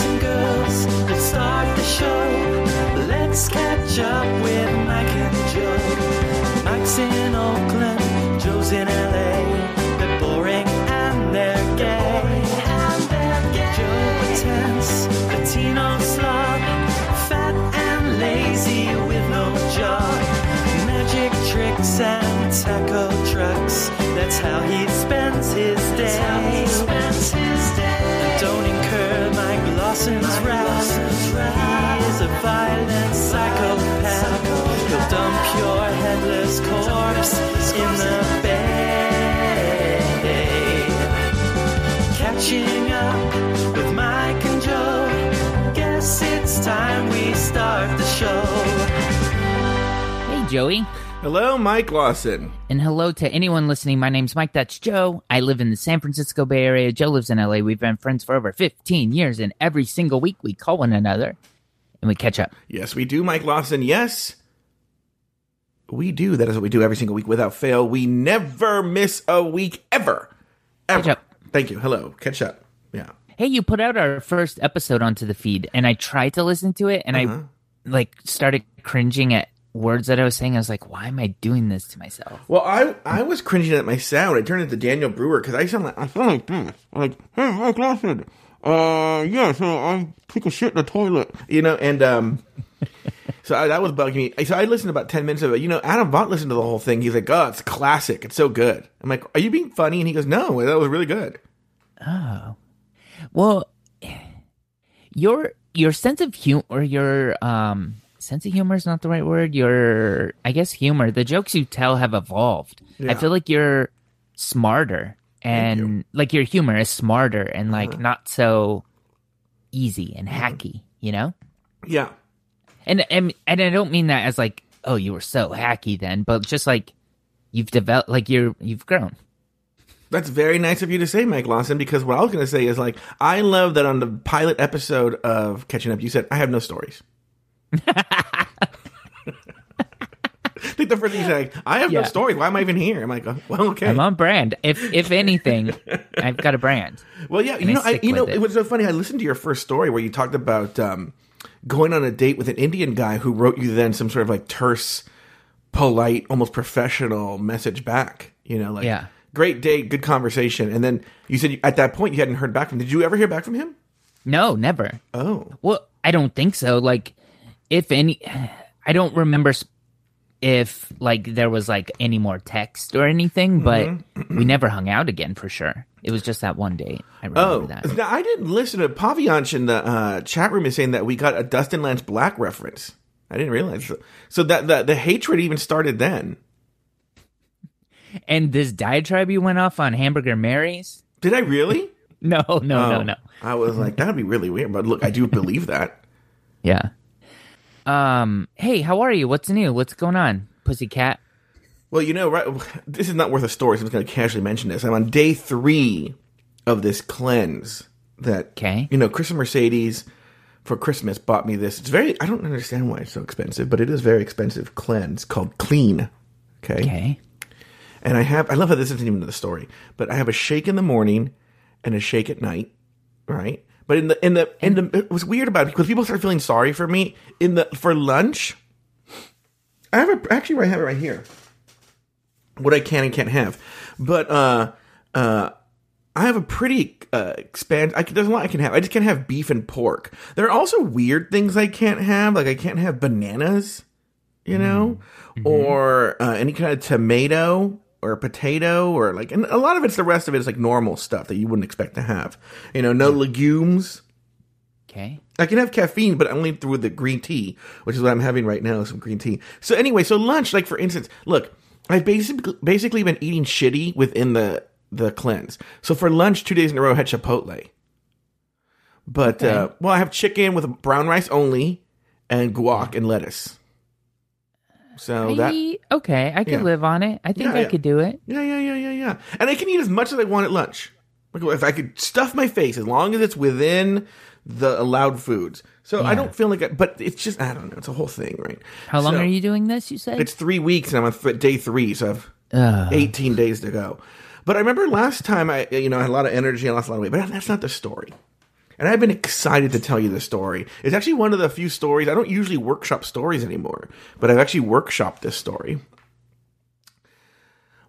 and headless corpse in the bay. Catching up with Mike and Joe. Guess it's time we start the show. Hey, Joey. Hello, Mike Lawson. And hello to anyone listening. My name's Mike. That's Joe. I live in the San Francisco Bay Area. Joe lives in LA. We've been friends for over 15 years, and every single week we call one another and we catch up. Yes, we do, Mike Lawson. Yes, we do. That is what we do every single week without fail. We never miss a week ever. Ever. Catch up. Thank you. Hello. Catch up. Yeah. Hey, you put out our first episode onto the feed, and I tried to listen to it, and Uh-huh. I like started cringing at words that I was saying. I was like, why am I doing this to myself? Well, I I was cringing at my sound. I turned it to Daniel Brewer because I sound like I sound like this. Like, hey, Mike Lawson. Uh, yeah. So I took a shit in the toilet. You know, and um. So I, that was bugging me. So I listened to about ten minutes of it. You know, Adam Vaught listened to the whole thing. He's like, "Oh, it's classic. It's so good." I'm like, "Are you being funny?" And he goes, "No, that was really good." Oh. Well, your your sense of humor, or your um sense of humor is not the right word. Your I guess humor. The jokes you tell have evolved. I feel like you're smarter, you. and like your humor is smarter and like Uh-huh. not so easy and hacky. You know, Yeah. And and and I don't mean that as like oh you were so hacky then, but just like you've developed, like you're you've grown. That's very nice of you to say, Mike Lawson, because what I was going to say is like, I love that on the pilot episode of Catching Up, you said, I have no stories. I think the first thing you said, like, I have no Yeah. stories. Why am I even here? I'm like, oh, well, okay. I'm on brand. If if anything, I've got a brand. well, yeah, you know, I, you know, it. it was so funny. I listened to your first story where you talked about um, going on a date with an Indian guy who wrote you then some sort of like terse, polite, almost professional message back. You know, like, Yeah. great date, good conversation. And then you said you, at that point you hadn't heard back from him. Did you ever hear back from him? No, never. Oh. Well, I don't think so. Like, if any, I don't remember s- if like there was like any more text or anything, but Mm-hmm. we never hung out again for sure. It was just that one date. I remember Oh, that. I didn't listen to Pavianch in the uh, chat room is saying that we got a Dustin Lance Black reference. I didn't realize. So, so that the, the hatred even started then. And this diatribe you went off on Hamburger Mary's? Did I really? No, no, no, Oh, no. I was like, that'd be really weird. But look, I do believe that. Yeah. Um. Hey, how are you? What's new? What's going on, Pussycat? Well, you know, right? This is not worth a story, so I'm just going to casually mention this. I'm on day three of this cleanse that, Okay. you know, Chris and Mercedes for Christmas bought me this. It's very, I don't understand why it's so expensive, but it is very expensive cleanse called Clean. Okay. Okay. And I have, I love how this isn't even the story, but I have a shake in the morning and a shake at night, right? But in the, in the, in the, it was weird about it because people start feeling sorry for me in the, for lunch. I have a, actually, I have it right here. What I can and can't have. But, uh, uh, I have a pretty uh, expand. I can, there's a lot I can have. I just can't have beef and pork. There are also weird things I can't have. Like I can't have bananas, you know, or uh, any kind of tomato or a potato or like. And a lot of it's the rest of it is like normal stuff that you wouldn't expect to have. You know, no legumes. Okay. I can have caffeine, but only through the green tea, which is what I'm having right now, some green tea. So anyway, so lunch, like for instance, look, I've basically basically been eating shitty within the the cleanse. So for lunch, two days in a row, I had Chipotle. But uh, well, I have chicken with brown rice only, and guac and lettuce. So that okay, I could Yeah. live on it. I think Yeah, I yeah. could do it. Yeah, yeah, yeah, yeah, yeah. And I can eat as much as I want at lunch. Like if I could stuff my face, as long as it's within the allowed foods. So I don't feel like, I, but it's just I don't know. It's a whole thing, right? How long are you doing this? You said. It's three weeks, and I'm on th- day three, so I've Ugh. 18 days to go. But I remember last time I, you know, I had a lot of energy, I lost a lot of weight. But that's not the story. And I've been excited to tell you this story. It's actually one of the few stories. I don't usually workshop stories anymore, but I've actually workshopped this story.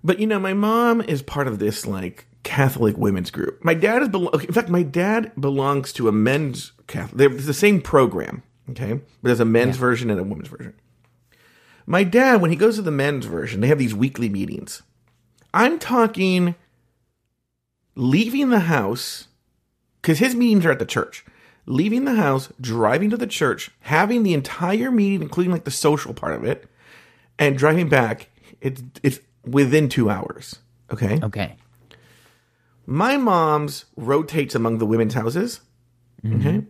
But you know, my mom is part of this like Catholic women's group. My dad is, belo- in fact, my dad belongs to a men's Catholic. They're the same program, okay? But there's a men's version and a women's version. My dad, when he goes to the men's version, they have these weekly meetings. I'm talking leaving the house because his meetings are at the church. Leaving the house, driving to the church, having the entire meeting, including like the social part of it, and driving back. It's it's within two hours. Okay. Okay. My mom's rotates among the women's houses. Mm-hmm. Okay.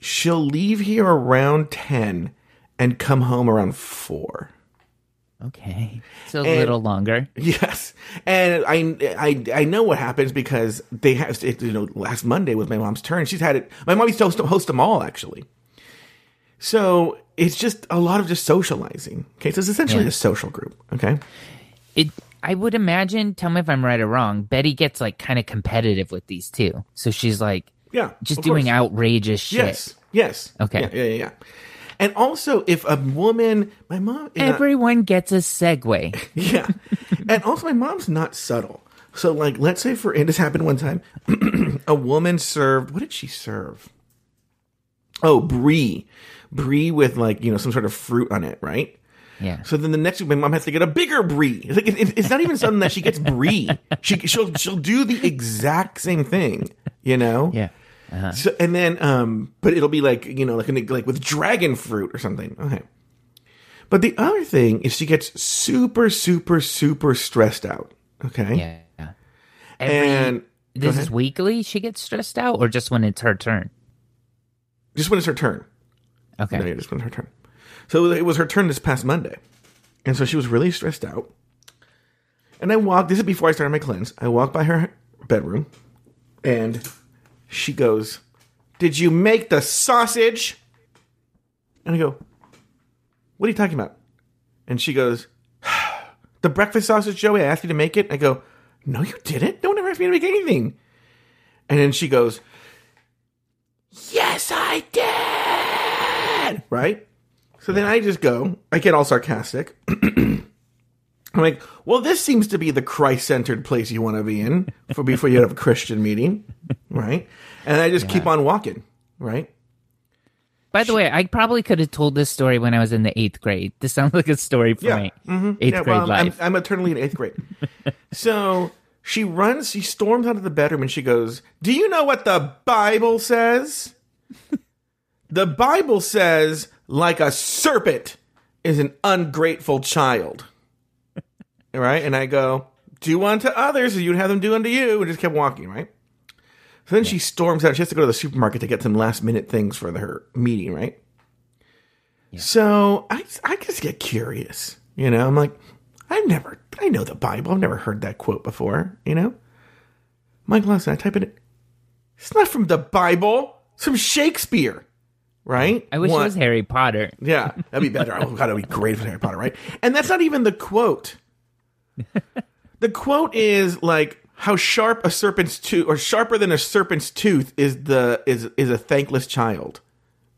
She'll leave here around 10 and come home around 4. Okay. So a little longer. Yes. And I, I, I know what happens because they have, it, you know, last Monday was my mom's turn. She's had it. My mom used to host, host them all, actually. So it's just a lot of just socializing. Okay. So it's essentially Yeah. a social group. Okay. It. I would imagine. Tell me if I'm right or wrong. Betty gets like kind of competitive with these two, So she's like Yeah. just doing course. outrageous shit. Yes. Yes. Okay. Yeah, yeah, yeah, yeah. And also, if a woman, my mom, Everyone gets a segue. yeah, and also my mom's not subtle. So, like, let's say for and this happened one time, a woman served. What did she serve? Oh, brie, brie with like you know some sort of fruit on it, right? Yeah. So then the next week, my mom has to get a bigger brie. It's, like, it- it's not even something that she gets brie. She she'll she'll do the exact same thing, you know. Yeah. Uh-huh. So and then um, but it'll be like you know like an, like with dragon fruit or something. Okay. But the other thing is she gets super super super stressed out. Okay. Yeah. Every, And this is weekly. She gets stressed out, or just when it's her turn. just when it's her turn. Okay. No, yeah, just when it's her turn. So it was her turn this past Monday, and so she was really stressed out. And I walked. This is before I started my cleanse. I walked by her bedroom, and she goes, "Did you make the sausage?" And I go, "What are you talking about?" And she goes, "The breakfast sausage, Joey. I asked you to make it." I go, "No, you didn't. No one ever asked me to make anything." And then she goes, Yes, I did. Right? So then I just go, I get all sarcastic. I'm like, well, this seems to be the Christ centered place you want to be in for before you have a Christian meeting. Right? And I just keep on walking. Right? By the way, I probably could have told this story when I was in the eighth grade. This sounds like a story for Yeah. my Mhm. eighth Yeah, grade well, I'm, life. I'm eternally in eighth grade. so she runs, she storms out of the bedroom and she goes, Do you know what the Bible says? the Bible says, like a serpent is an ungrateful child. Right? And I go, Do unto others as you'd have them do unto you. And just kept walking, right? So then she storms out. She has to go to the supermarket to get some last minute things for her meeting, right? So I, I just get curious, you know. I'm like, I've never, I know the Bible. I've never heard that quote before, you know. Michael Lawson, I type in it. It's not from the Bible. It's from Shakespeare, right? I wish One- it was Harry Potter. yeah, that'd be better. Oh god, that'd be great for Harry Potter, right? And that's not even the quote. the quote is like how sharp a serpent's tooth, or sharper than a serpent's tooth, is the is is a thankless child,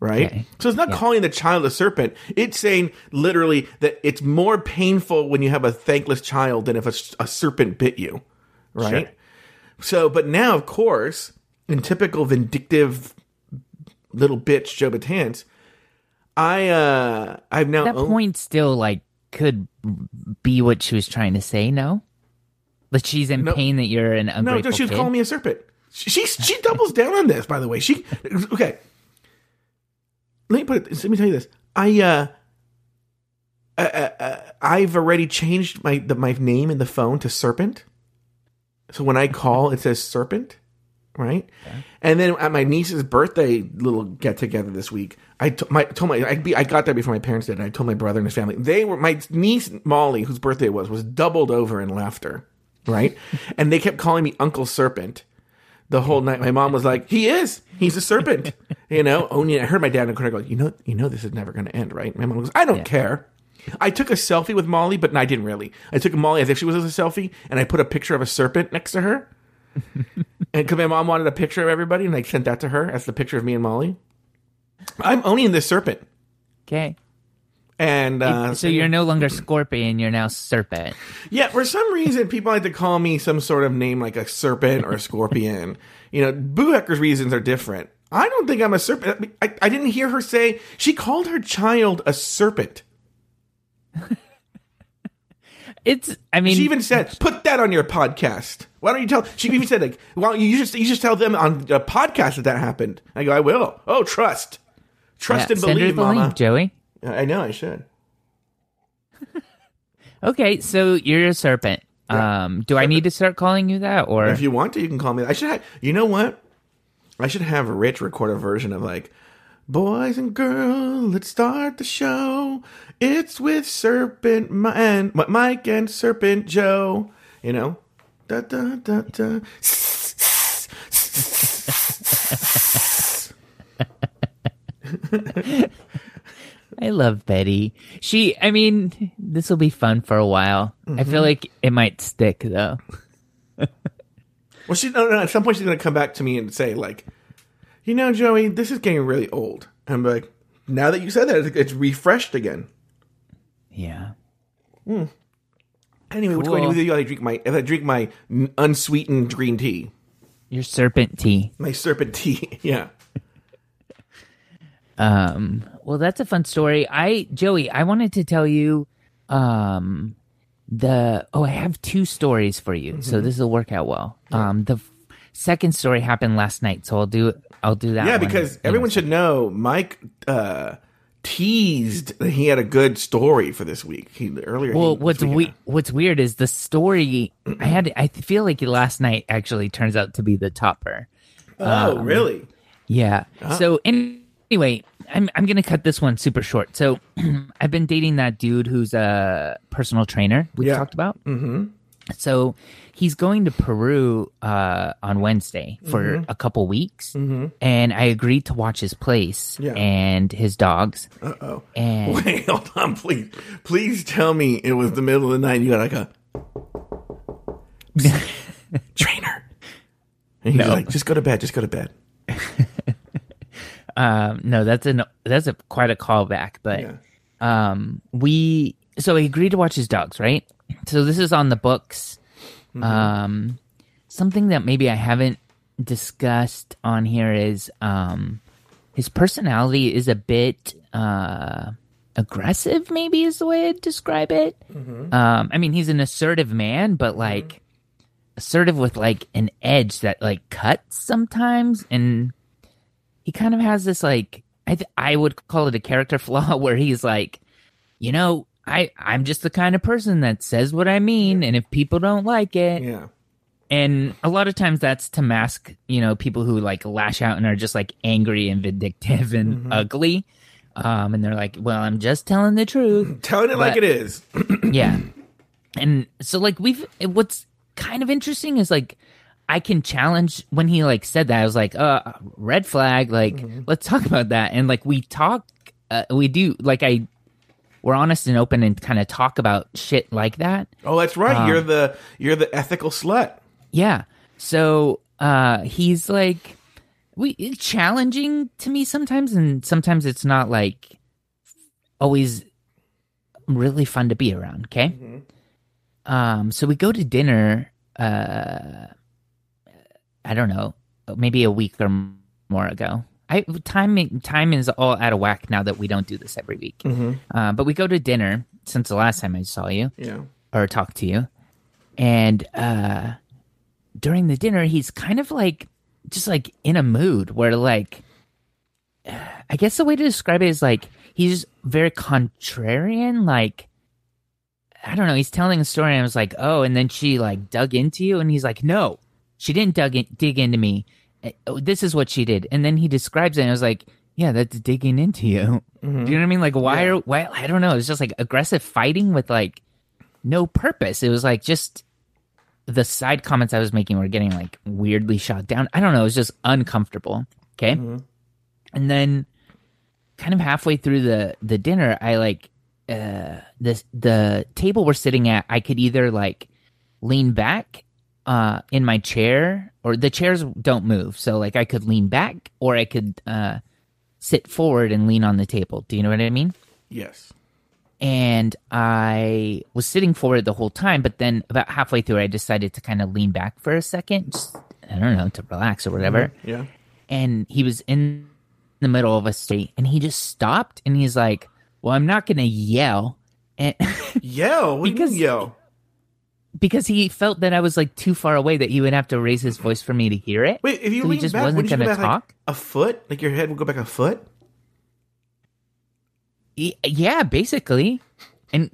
right? Okay. So it's not calling the child a serpent. It's saying literally that it's more painful when you have a thankless child than if a serpent bit you, right? So, but now, of course, in typical vindictive little bitch Joe Betance, I uh I've now That owned- point still like could be what she was trying to say. No, but she's in No. pain that you're an no, ungrateful no, she was kid. calling me a serpent. She she, she doubles down on this. By the way, she okay. Let me put it. Let me tell you this. I uh. Uh, uh, uh, I've already changed my the, my name in the phone to Serpent. So when I call, it says Serpent, right? And then at my niece's birthday little get together this week, I t- my, told my I, be, I got there before my parents did. And I told my brother and his family they were my niece Molly, whose birthday it was, was doubled over in laughter, right? and they kept calling me Uncle Serpent the whole night. My mom was like, "He is. He's a serpent." you know. Oh, Only I heard my dad in the corner go, "You know, you know, this is never going to end, right?" My mom goes, "I don't care." I took a selfie with Molly, but no, I didn't really. I took Molly as if she was a selfie, and I put a picture of a serpent next to her. and because my mom wanted a picture of everybody, and I sent that to her as the picture of me and Molly. I'm owning this serpent, Okay. and uh, so you're no longer scorpion, you're now serpent. Yeah, for some reason, people like to call me some sort of name like a serpent or a scorpion. you know, Boo Hecker's reasons are different. I don't think I'm a serpent. I, I didn't hear her say she called her child a serpent. It's I mean She even said, "Put that on your podcast." Why don't you tell? She even said, "Like, why don't you just you just tell them on a podcast that that happened?" I go, "I will." Oh, trust, trust yeah, and believe, Mama. link, Joey. I know I should. Okay, so you're a serpent. Um, do I need to start calling you that, or If you want to, you can call me. I should. Have, you know what? I should have Rich record a version of like, "Boys and girls, let's start the show. It's with Serpent and Mike and Serpent Joe." You know, da da da da. I love Betty. She, I mean, this will be fun for a while. I Mm-hmm. feel like it might stick though. Well, she no, no. At some point, she's gonna come back to me and say like, "You know, Joey, this is getting really old." I'm like, now that you said that, it's- it's refreshed again. Yeah. Anyway, what's going on with you? I drink my, if I drink my unsweetened green tea, Your serpent tea. my serpent tea. yeah. Um, well, that's a fun story. I, Joey, I wanted to tell you, um, the, oh, I have two stories for you. Mm-hmm. So this will work out well. Um, the f- second story happened last night. So I'll do, I'll do that. Yeah, because everyone should know Mike uh, teased that he had a good story for this week. He earlier. Well, he, what's we- what's weird is the story. I had. I feel like last night actually turns out to be the topper. Oh, really? Yeah. So anyway, I'm I'm gonna cut this one super short. So I've been dating that dude who's a personal trainer we Yeah. talked about. Mm-hmm. So he's going to Peru uh, on Wednesday for Mm-hmm. a couple weeks, and I agreed to watch his place Yeah. and his dogs. Uh oh. And Wait, hold on, please. Please tell me it was the middle of the night. and You got like a trainer. And he's No. like, just go to bed. Just go to bed. um, no, that's an that's a quite a callback, but. Yeah. um we so he agreed to watch his dogs right? So this is on the books. Um something that maybe i haven't discussed on here is um his personality is a bit uh aggressive maybe is the way i'd describe it. Um i mean he's an assertive man but like assertive with like an edge that like cuts sometimes and he kind of has this like I th- I would call it a character flaw where he's like, you know, I I'm just the kind of person that says what I mean, and if people don't like it, Yeah. and a lot of times that's to mask, you know, people who like lash out and are just like angry and vindictive and ugly, um, and they're like, well, I'm just telling the truth, Telling it like it is. yeah. And so like we've what's kind of interesting is like I can challenge when he like said that I was like uh red flag like let's talk about that and like we talk uh, we do like I we're honest and open and kind of talk about shit like that. Oh, that's right. Um, you're the you're the ethical slut. Yeah. So uh he's like we challenging to me sometimes and sometimes it's not like always really fun to be around, okay? Um so we go to dinner uh I don't know, maybe a week or more ago. I time time is all out of whack now that we don't do this every week. Uh, but we go to dinner since the last time I saw you Yeah. or talked to you. And uh during the dinner he's kind of like just like in a mood where like I guess the way to describe it is like he's very contrarian like I don't know, he's telling a story and I was like, "Oh," and then she like dug into you and he's like, "No. She didn't dug in, dig into me. Uh, oh, This is what she did." And then he describes it and I was like, "Yeah, that's digging into you." Do you know what I mean? Like why are why I don't know, it's just like aggressive fighting with like no purpose. It was like just the side comments I was making were getting like weirdly shot down. I don't know. It was just uncomfortable. Okay. And then kind of halfway through the, the dinner, I like, uh, the, the table we're sitting at, I could either like lean back uh in my chair or the chairs don't move so like i could lean back or i could uh sit forward and lean on the table do you know what i mean Yes. and i was sitting forward the whole time but then about halfway through i decided to kind of lean back for a second just i don't know to relax or whatever Yeah. and he was in the middle of a street and he just stopped and he's like well i'm not gonna yell and Yell. What do you Because- mean yell? Because he felt that i was like too far away that he would have to raise his voice for me to hear it Wait, if you So lean just back, wasn't you go gonna back like a foot? Like your head would go back a foot? Yeah basically and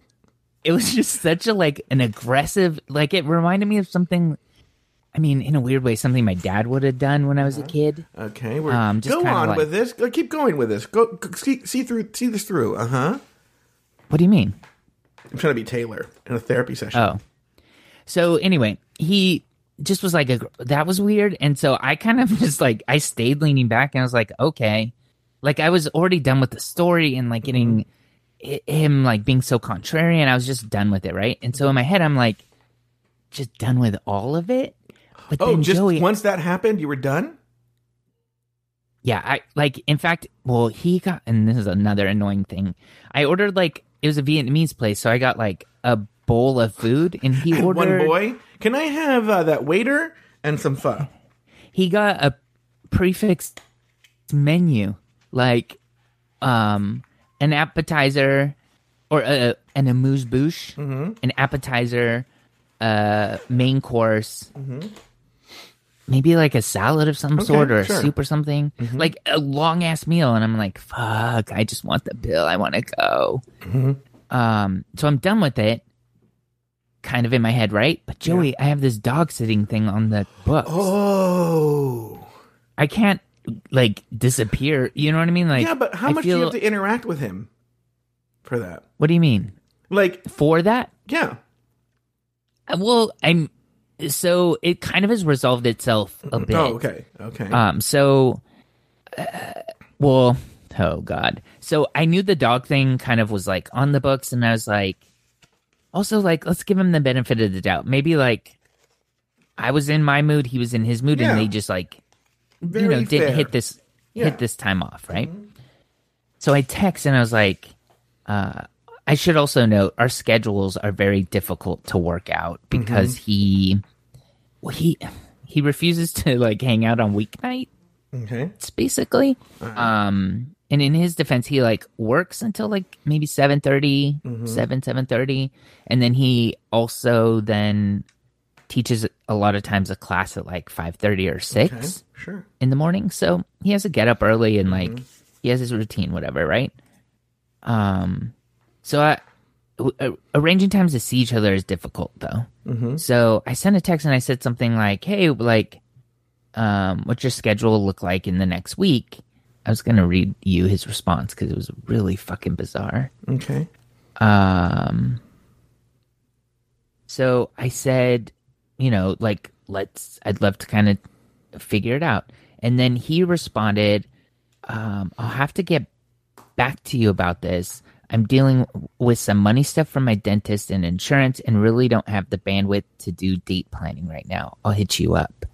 it was just such a like an aggressive like it reminded me of something i mean in a weird way something my dad would have done when i was a kid Okay, we're Um, just go on like- with this. Keep going with this. Go, go see, see through, see this through. Uh huh. what do you mean I'm trying to be Taylor in a therapy session. Oh. So anyway, he just was like, a, that was weird. And so I kind of just like, I stayed leaning back and I was like, okay. Like I was already done with the story and like getting mm-hmm. hi- him like being so contrarian. I was just done with it. Right. And so in my head, I'm like, just done with all of it. But oh, then just Joey, once that happened, you were done. Yeah, I like in fact, well, he got and this is another annoying thing. I ordered like it was a Vietnamese place, so I got like a bowl of food and he ordered one boy. Can I have uh, that waiter and some pho? he got a prix fixe menu like um an appetizer or a, an amuse bouche, an appetizer, uh main course. Maybe like a salad of some sort or a sure. soup or something. Like a long ass meal and I'm like, fuck, I just want the bill. I want to go. Um so I'm done with it. Kind of in my head, right? But Joey, I have this dog sitting thing on the books. Oh, I can't like disappear. You know what I mean? Like, yeah, but how I much do you have to interact with him for that? What do you mean Like, for that? yeah, Uh, Well, I'm so it kind of has resolved itself a bit. oh, okay, okay, Um. So, uh, well, oh god. So I knew the dog thing kind of was like on the books, and I was like, also like, let's give him the benefit of the doubt. Maybe like, I was in my mood, he was in his mood, Yeah. and they just like Very you know didn't fair. hit this Yeah. hit this time off right so i text and i was like uh i should also note our schedules are very difficult to work out because he well he he refuses to like hang out on weeknight. Okay, basically um and in his defense he like works until like maybe 7.30 7 7.30 and then he also then teaches a lot of times a class at like 5.30 or 6 okay, sure. in the morning. So he has to get up early and like he has his routine whatever right? Um so i uh, arranging times to see each other is difficult though. So i sent a text and i said something like hey like um what's your schedule look like in the next week i was gonna read you his response because it was really fucking bizarre Okay, um so I said, you know, like let's I'd love to kind of figure it out. And then he responded, um, I'll have to get back to you about this. I'm dealing with some money stuff from my dentist and insurance and really don't have the bandwidth to do date planning right now. I'll hit you up.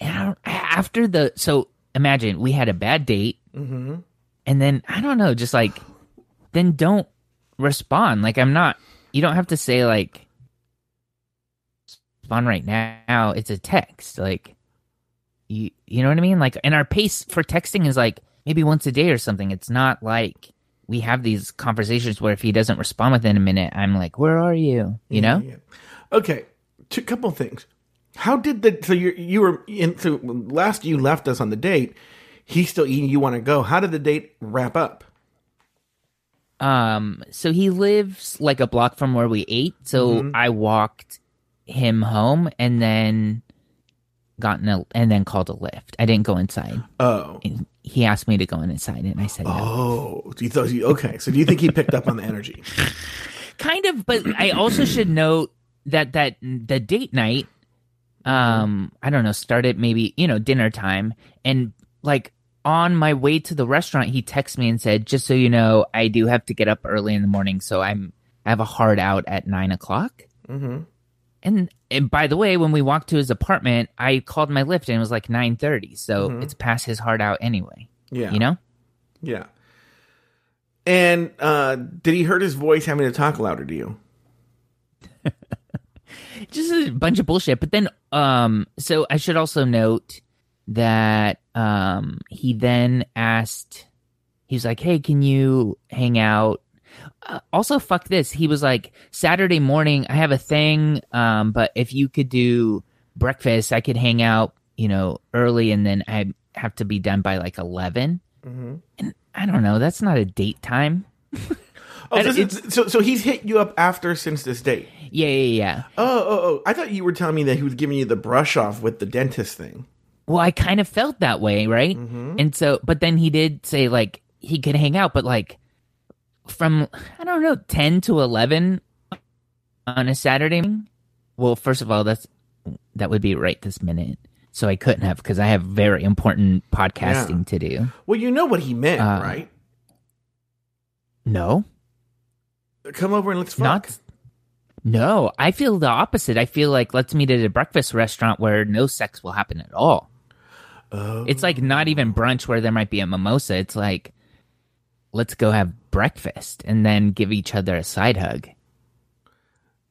And after the so imagine we had a bad date mm-hmm. and then I don't know, just like then don't respond. Like I'm not. You don't have to say like respond right now. It's a text. Like you, you know what I mean. Like, and our pace for texting is like maybe once a day or something. It's not like we have these conversations where if he doesn't respond within a minute, I'm like, where are you? You know? Yeah. Okay, two couple things. How did the so you you were in so last you left us on the date? He's still eating. You want to go? How did the date wrap up? Um, so he lives like a block from where we ate. So I walked him home and then gotten a and then called a Lyft. I didn't go inside. Oh, And he asked me to go inside and I said no. oh, you thought you okay? So do you think he picked up on the energy? Kind of, but I also should note that that the date night um I don't know, start started maybe, you know, dinner time and like on my way to the restaurant he texted me and said, just so you know, I do have to get up early in the morning, so I'm I have a hard out at nine o'clock. Mm-hmm. and and by the way, when we walked to his apartment, I called my Lyft and it was like nine thirty, so it's past his heart out anyway. Mm-hmm. Yeah. you know. Yeah. And uh, did he hurt his voice having to talk louder to you? Just a bunch of bullshit. But then, um, so I should also note that um, he then asked, he was like, "Hey, can you hang out?" Uh, also, fuck this. He was like, "Saturday morning, I have a thing, um, but if you could do breakfast, I could hang out, you know, early, and then I have to be done by like 11 Mm-hmm. And I don't know. That's not a date time. Oh, so, is- so so he's hit you up after since this date. Yeah, yeah, yeah. Oh, oh, oh! I thought you were telling me that he was giving you the brush off with the dentist thing. Well, I kind of felt that way, right? And so, but then he did say like he could hang out, but like from I don't know ten to eleven on a Saturday. Well, first of all, that's that would be right this minute, so I couldn't have because I have very important podcasting to do. Well, you know what he meant, Uh, right? No, Come over and let's fuck. not. No, I feel the opposite. I feel like let's meet at a breakfast restaurant where no sex will happen at all. Oh. It's like not even oh. brunch where there might be a mimosa. It's like let's go have breakfast and then give each other a side hug.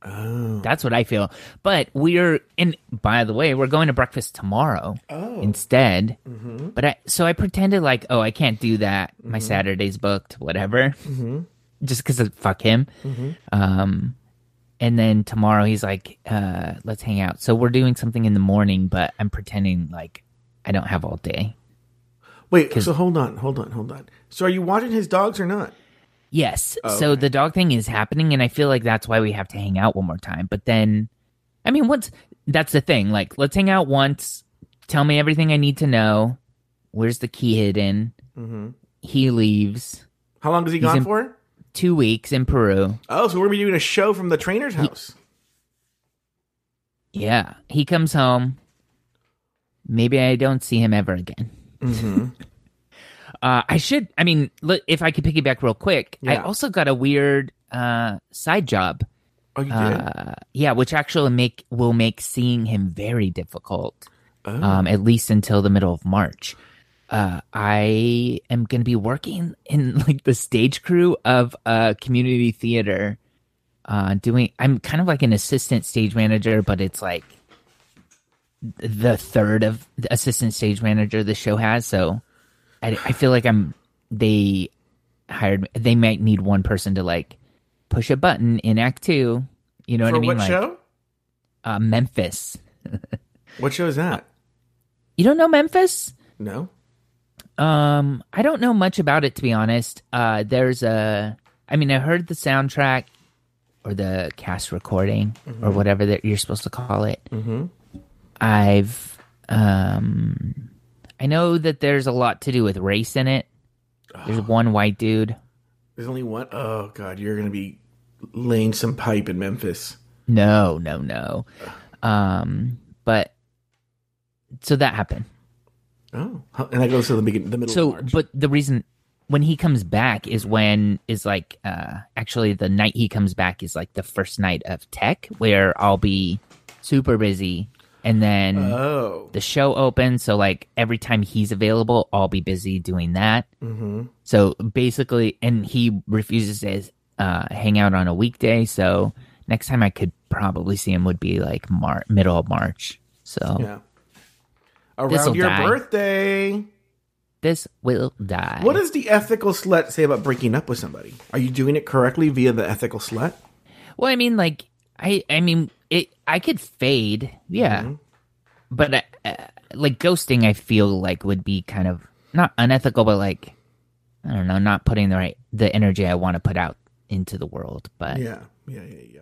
Oh. That's what I feel. But we're and by the way, we're going to breakfast tomorrow oh. instead. Mm-hmm. But I so I pretended like, oh, I can't do that. My mm-hmm. Saturday's booked, whatever. Mm-hmm. Just because fuck him. Um, and then tomorrow he's like, uh, let's hang out. So we're doing something in the morning, but I'm pretending like I don't have all day. Wait, so hold on, hold on, hold on. So are you watching his dogs or not? Yes. So the dog thing is happening, and I feel like that's why we have to hang out one more time. But then, I mean, what's that's the thing. Like, let's hang out once. Tell me everything I need to know. Where's the key hidden? He leaves. How long is he gone in- for? Two weeks in Peru. Oh, so we're gonna be doing a show from the trainer's house. Yeah. He comes home. Maybe I don't see him ever again. uh, I should. I mean, look, if I could piggyback real quick, I also got a weird uh, side job. Oh, you did. Uh, yeah, which actually make will make seeing him very difficult. Oh. Um, at least until the middle of March. Uh, I am going to be working in like the stage crew of a community theater. Uh, doing, I'm kind of like an assistant stage manager, but it's like the third of the assistant stage manager the show has. So I, I feel like I'm. They hired. They might need one person to like push a button in Act Two. You know for what I mean? what like show? Uh, Memphis. What show is that? You don't know Memphis? No. Um, I don't know much about it to be honest. Uh, there's a. I mean, I heard the soundtrack or the cast recording or whatever that you're supposed to call it. Mm-hmm. I've um, I know that there's a lot to do with race in it. There's one white dude. There's only one. Oh God, you're gonna be laying some pipe in Memphis. No, no, no. Um, but so that happened. Oh, and that goes to the begin, the middle. So, of March. but the reason when he comes back is when is like uh actually the night he comes back is like the first night of tech where I'll be super busy and then oh, the show opens so like every time he's available I'll be busy doing that. Mm-hmm. So basically and he refuses to uh hang out on a weekday so next time I could probably see him would be like Mar- middle of March. So yeah. Around This'll your die. birthday. this will die. What does the ethical slut say about breaking up with somebody? Are you doing it correctly via the ethical slut? Well, I mean, like, I, I mean, it. I could fade, yeah, but uh, uh, like ghosting, I feel like would be kind of not unethical, but like, I don't know, not putting the right the energy I want to put out into the world. But Yeah, yeah, yeah, yeah.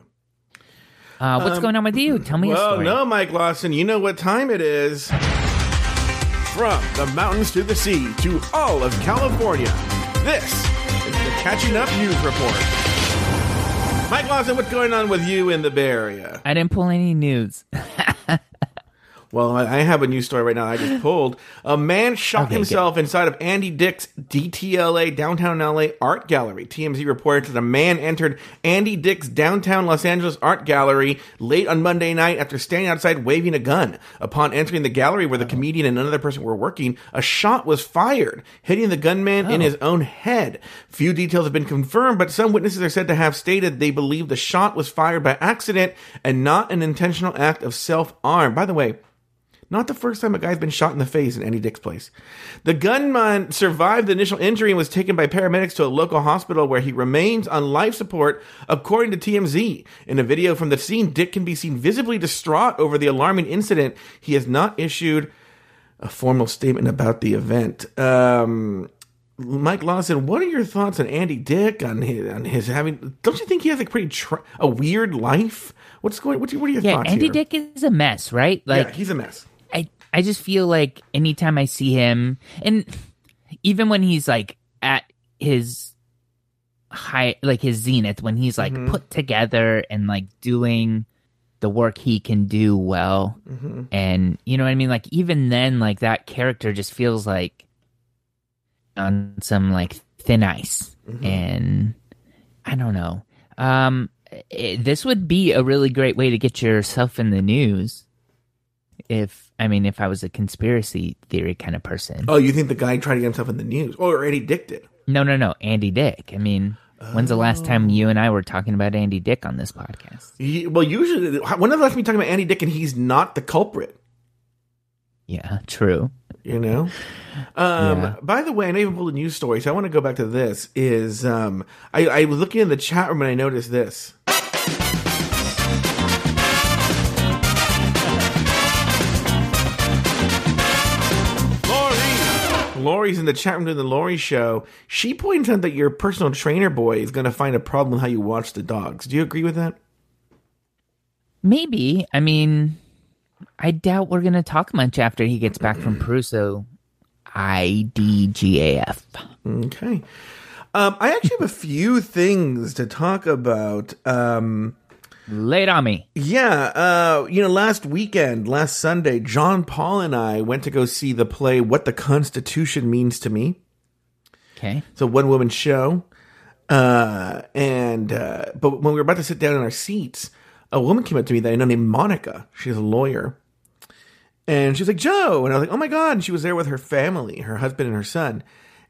uh, what's going on with you? Tell me a Well, no, Mike Lawson, you know what time it is. From the mountains to the sea to all of California, this is the Catching Up News Report. Mike Lawson, what's going on with you in the Bay Area? I didn't pull any news. Well, I I have a news story right now. I just pulled. A man shot Okay, himself inside of Andy Dick's DTLA downtown LA art gallery. TMZ reported that a man entered Andy Dick's downtown Los Angeles art gallery late on Monday night after standing outside waving a gun. Upon entering the gallery where the oh. comedian and another person were working, a shot was fired, hitting the gunman in oh. his own head. Few details have been confirmed, but some witnesses are said to have stated they believe the shot was fired by accident and not an intentional act of self-harm. By the way, not the first time a guy's been shot in the face in Andy Dick's place. The gunman survived the initial injury and was taken by paramedics to a local hospital where he remains on life support, according to TMZ. In a video from the scene, Dick can be seen visibly distraught over the alarming incident. He has not issued a formal statement about the event. Um, Mike Lawson, what are your thoughts on Andy Dick on his, on his having? Don't you think he has a pretty tra- a weird life? What's going? What's, what are your Yeah, thoughts? Andy here? Dick is a mess, right? Like yeah, he's a mess. I just feel like anytime I see him and even when he's like at his high like his zenith when he's like Mm-hmm. put together and like doing the work he can do well Mm-hmm. and you know what I mean like even then like that character just feels like on some like thin ice Mm-hmm. and I don't know um it, this would be a really great way to get yourself in the news if I mean if I was a conspiracy theory kind of person. Oh, you think the guy tried to get himself in the news? Or Andy Dick did? No, no, no, Andy Dick. I mean, when's the last time you and I were talking about Andy Dick on this podcast? He, well, usually, when last time we talking about Andy Dick and he's not the culprit? Yeah, true. You know. Um, Yeah. By the way, I know you pulled a news story, so I want to go back to this. Is um, I, I was looking in the chat room and I noticed this. Lori's in the chat room doing the Lori show. She points out that your personal trainer boy is going to find a problem with how you watch the dogs. Do you agree with that? Maybe. I mean, I doubt we're gonna talk much after he gets back from Peru. So, IDGAF. Okay. Um, I actually have a few things to talk about. Um, Lay it on me. yeah, uh, you know, last weekend, last Sunday, John Paul and I went to go see the play "What the Constitution Means to Me." Okay. It's a one woman show. Uh, and uh, but when we were about to sit down in our seats, a woman came up to me that I know named Monica. She's a lawyer. And she was like, Joe. And I was like, oh my God. And she was there with her family, her husband and her son.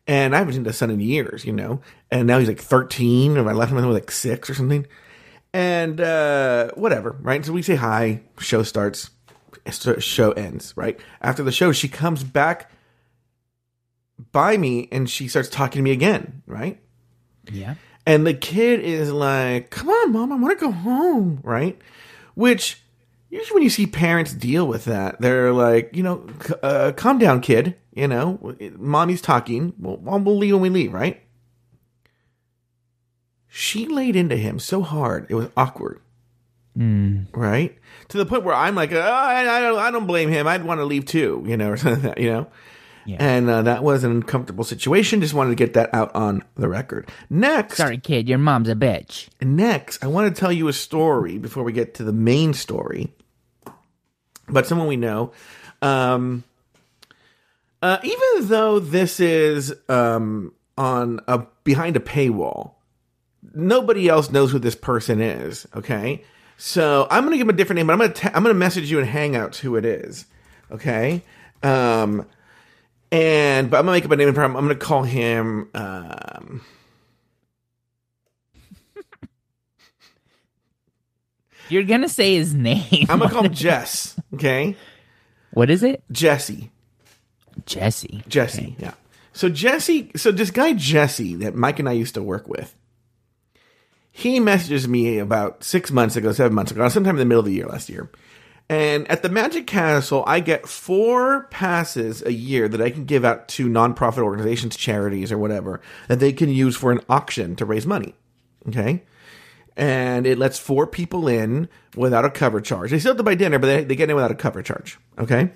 And I haven't seen the son in years, you know. And now he's like 13, and my last time I was like six or something. And uh, whatever, right? So we say hi, show starts, show ends, right? After the show, she comes back by me and she starts talking to me again, right? Yeah. And the kid is like, "Come on, mom, I want to go home," right? Which usually when you see parents deal with that, they're like, you know, uh, "Calm down, kid." You know, mommy's talking. Well, we'll leave when we leave, right? She laid into him so hard it was awkward, right? To the point where I'm like, oh, I, I don't, I don't blame him. I'd want to leave too, you know, or something like that, you know. Yeah. And uh, that was an uncomfortable situation. Just wanted to get that out on the record. Next, Sorry, kid. Your mom's a bitch. Next, I want to tell you a story before we get to the main story. But someone we know. Um, uh, even though this is um, on a behind a paywall, nobody else knows who this person is. Okay, so I'm going to give him a different name, but I'm going to I'm going to message you in Hangouts who it is. Okay, um, and but I'm going to make up a name for him. I'm going to call him. Um, You're gonna say his name. I'm gonna call him Jess. Okay, what is it? Jesse. Jesse. Jesse. Yeah. So Jesse. So this guy Jesse that Mike and I used to work with. He messages me about six months ago, seven months ago, sometime in the middle of the year last year. And at the Magic Castle, I get four passes a year that I can give out to nonprofit organizations, charities, or whatever that they can use for an auction to raise money. Okay. And it lets four people in without a cover charge. They still have to buy dinner, but they, they get in without a cover charge. Okay.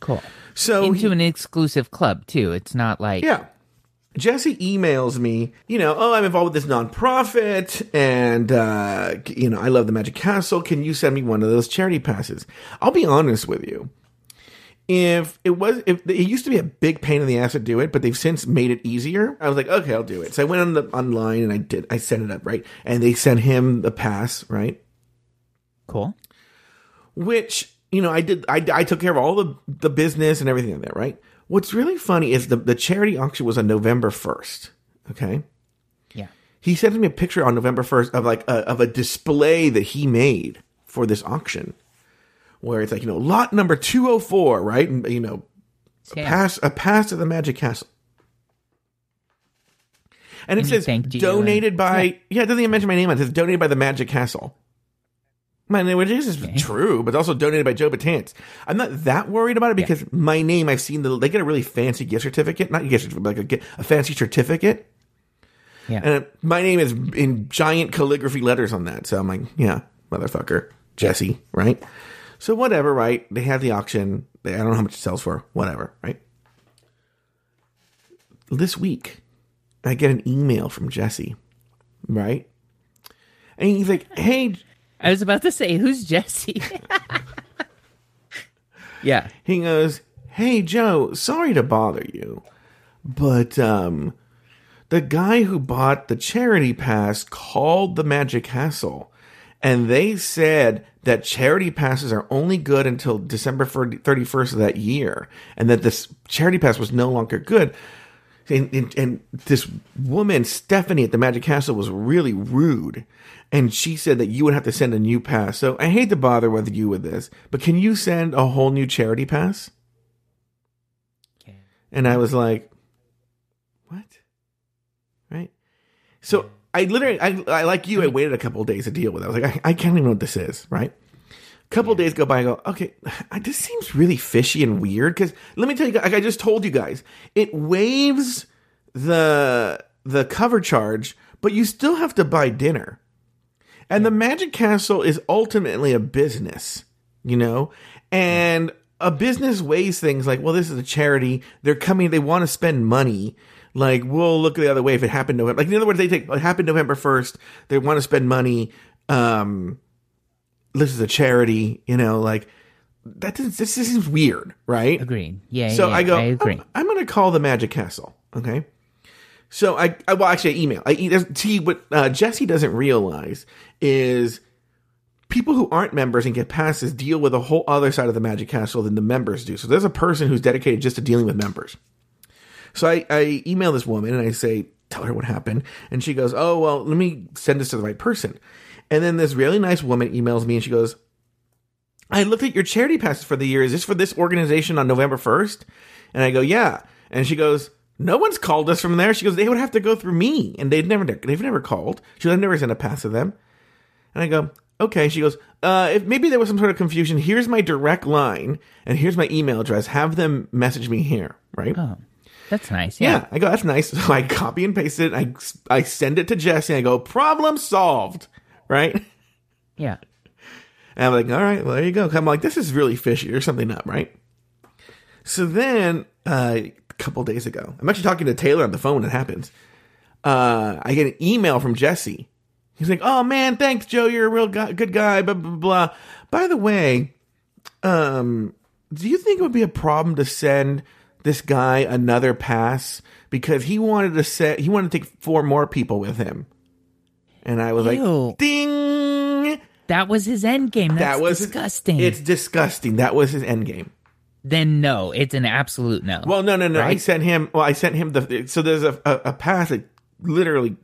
Cool. So Into he- an exclusive club too. It's not like Yeah. Jesse emails me, you know, oh, I'm involved with this nonprofit and, uh, you know, I love the Magic Castle. Can you send me one of those charity passes? I'll be honest with you. if it was if it used to be a big pain in the ass to do it, but they've since made it easier. I was like, okay, I'll do it. So I went on the online and I did. I set it up right, and they sent him the pass right, Cool. which you know I did. I, I took care of all the the business and everything in there right. What's really funny is the the charity auction was on November first. Okay, Yeah. he sent me a picture on November 1st of like a, of a display that he made for this auction where it's like, you know, lot number 204, right? And, you know, Yeah. pass a pass to the Magic Castle. And it And he says donated and- by yeah. it doesn't even mention my name. on It It says donated by the Magic Castle. My name, which is true, but also donated by Joe Betance. I'm not that worried about it because my name. I've seen the they get a really fancy gift certificate, not gift certificate, but like a, a fancy certificate. Yeah. And my name is in giant calligraphy letters on that. So I'm like, yeah, motherfucker, Jesse, right? So whatever, right? They have the auction. They, I don't know how much it sells for. Whatever, right? This week, I get an email from Jesse, right? And he's like, hey, I was about to say, who's Jesse? yeah. he goes, "Hey Joe, sorry to bother you, but um the guy who bought the charity pass called the Magic Castle and they said that charity passes are only good until December 31st of that year and that this charity pass was no longer good." And, and, and this woman, Stephanie at the Magic Castle, was really rude. And she said that you would have to send a new pass. So I hate to bother with you with this, but can you send a whole new charity pass? Okay. And I was like, what? Right? So I literally, I, I like you, I waited a couple of days to deal with it. I was like, I, I can't even know what this is, right? A couple of days go by, I go, okay, I, this seems really fishy and weird. Because let me tell you, like I just told you guys, it waives the the cover charge, but you still have to buy dinner. And the Magic Castle is ultimately a business, you know? And a business weighs things like, well, this is a charity. They're coming, they want to spend money. Like, we'll look the other way if it happened November. Like, in other words, they take, it happened November 1st. They want to spend money. Um, this is a charity, you know, like, that doesn't, this seems weird, right? Agreed. Yeah. So yeah, I go, I agree. I'm, I'm going to call the Magic Castle. Okay. So I, I well, actually, I email. I see what uh, Jesse doesn't realize is people who aren't members and get passes deal with a whole other side of the Magic Castle than the members do. So there's a person who's dedicated just to dealing with members. So I, I email this woman and I say, tell her what happened. And she goes, oh, well, let me send this to the right person. And then this really nice woman emails me and she goes, I looked at your charity passes for the year. Is this for this organization on November 1st? And I go, yeah. And she goes, no one's called us from there. She goes, they would have to go through me. And they'd never, they've never called. She goes, I've never sent a pass to them. And I go, okay. She goes, uh, if maybe there was some sort of confusion, here's my direct line and here's my email address. Have them message me here. Right. Oh, that's nice. Yeah. Yeah. I go, that's nice. So I copy and paste it. I, I send it to Jesse. I go, problem solved. Right. Yeah. And I'm like, all right, well, there you go. I'm like, this is really fishy. There's something up, right? So then, uh, couple days ago, I'm actually talking to Taylor on the phone when it happens. Uh, I get an email from Jesse. He's like, oh man, thanks, Joe. You're a real guy, good guy, blah, blah, blah. By the way, um, do you think it would be a problem to send this guy another pass? Because he wanted to set, he wanted to take four more people with him. And I was Ew. like, ding! That was his end game. That's that was disgusting. It's disgusting. That was his end game. Then no, it's an absolute no. Well, no, no, no. I sent him. Well, I sent him the. So there's a, a a pass that literally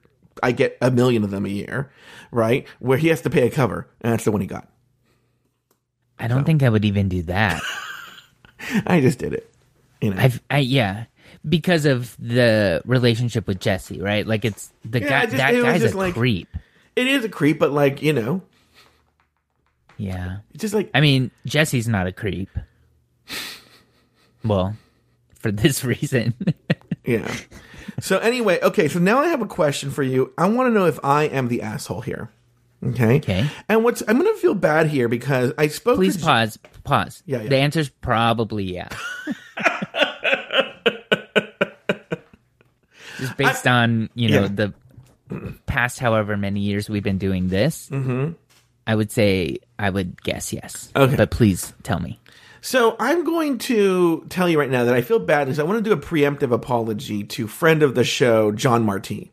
I get a million of them a year, right? Where he has to pay a cover, and that's the one he got. I don't think I would even do that. I just did it. You know. I've, I yeah, because of the relationship with Jesse, right? Like it's the Yeah, guy. just- that guy's a like- creep. it is a creep, but like you know, Yeah. it's just like I mean, Jesse's not a creep. Well, for this reason. yeah. So anyway, okay. So now I have a question for you. I want to know if I am the asshole here. Okay. Okay. And what's I'm gonna feel bad here because I spoke. Please to, pause. Pause. Yeah, yeah. The answer's probably yeah. Just based on you know Yeah. the past however many years we've been doing this, mm-hmm. I would say I would guess yes. Okay. but please tell me. So I'm going to tell you right now that I feel bad because I want to do a preemptive apology to friend of the show, John Marti.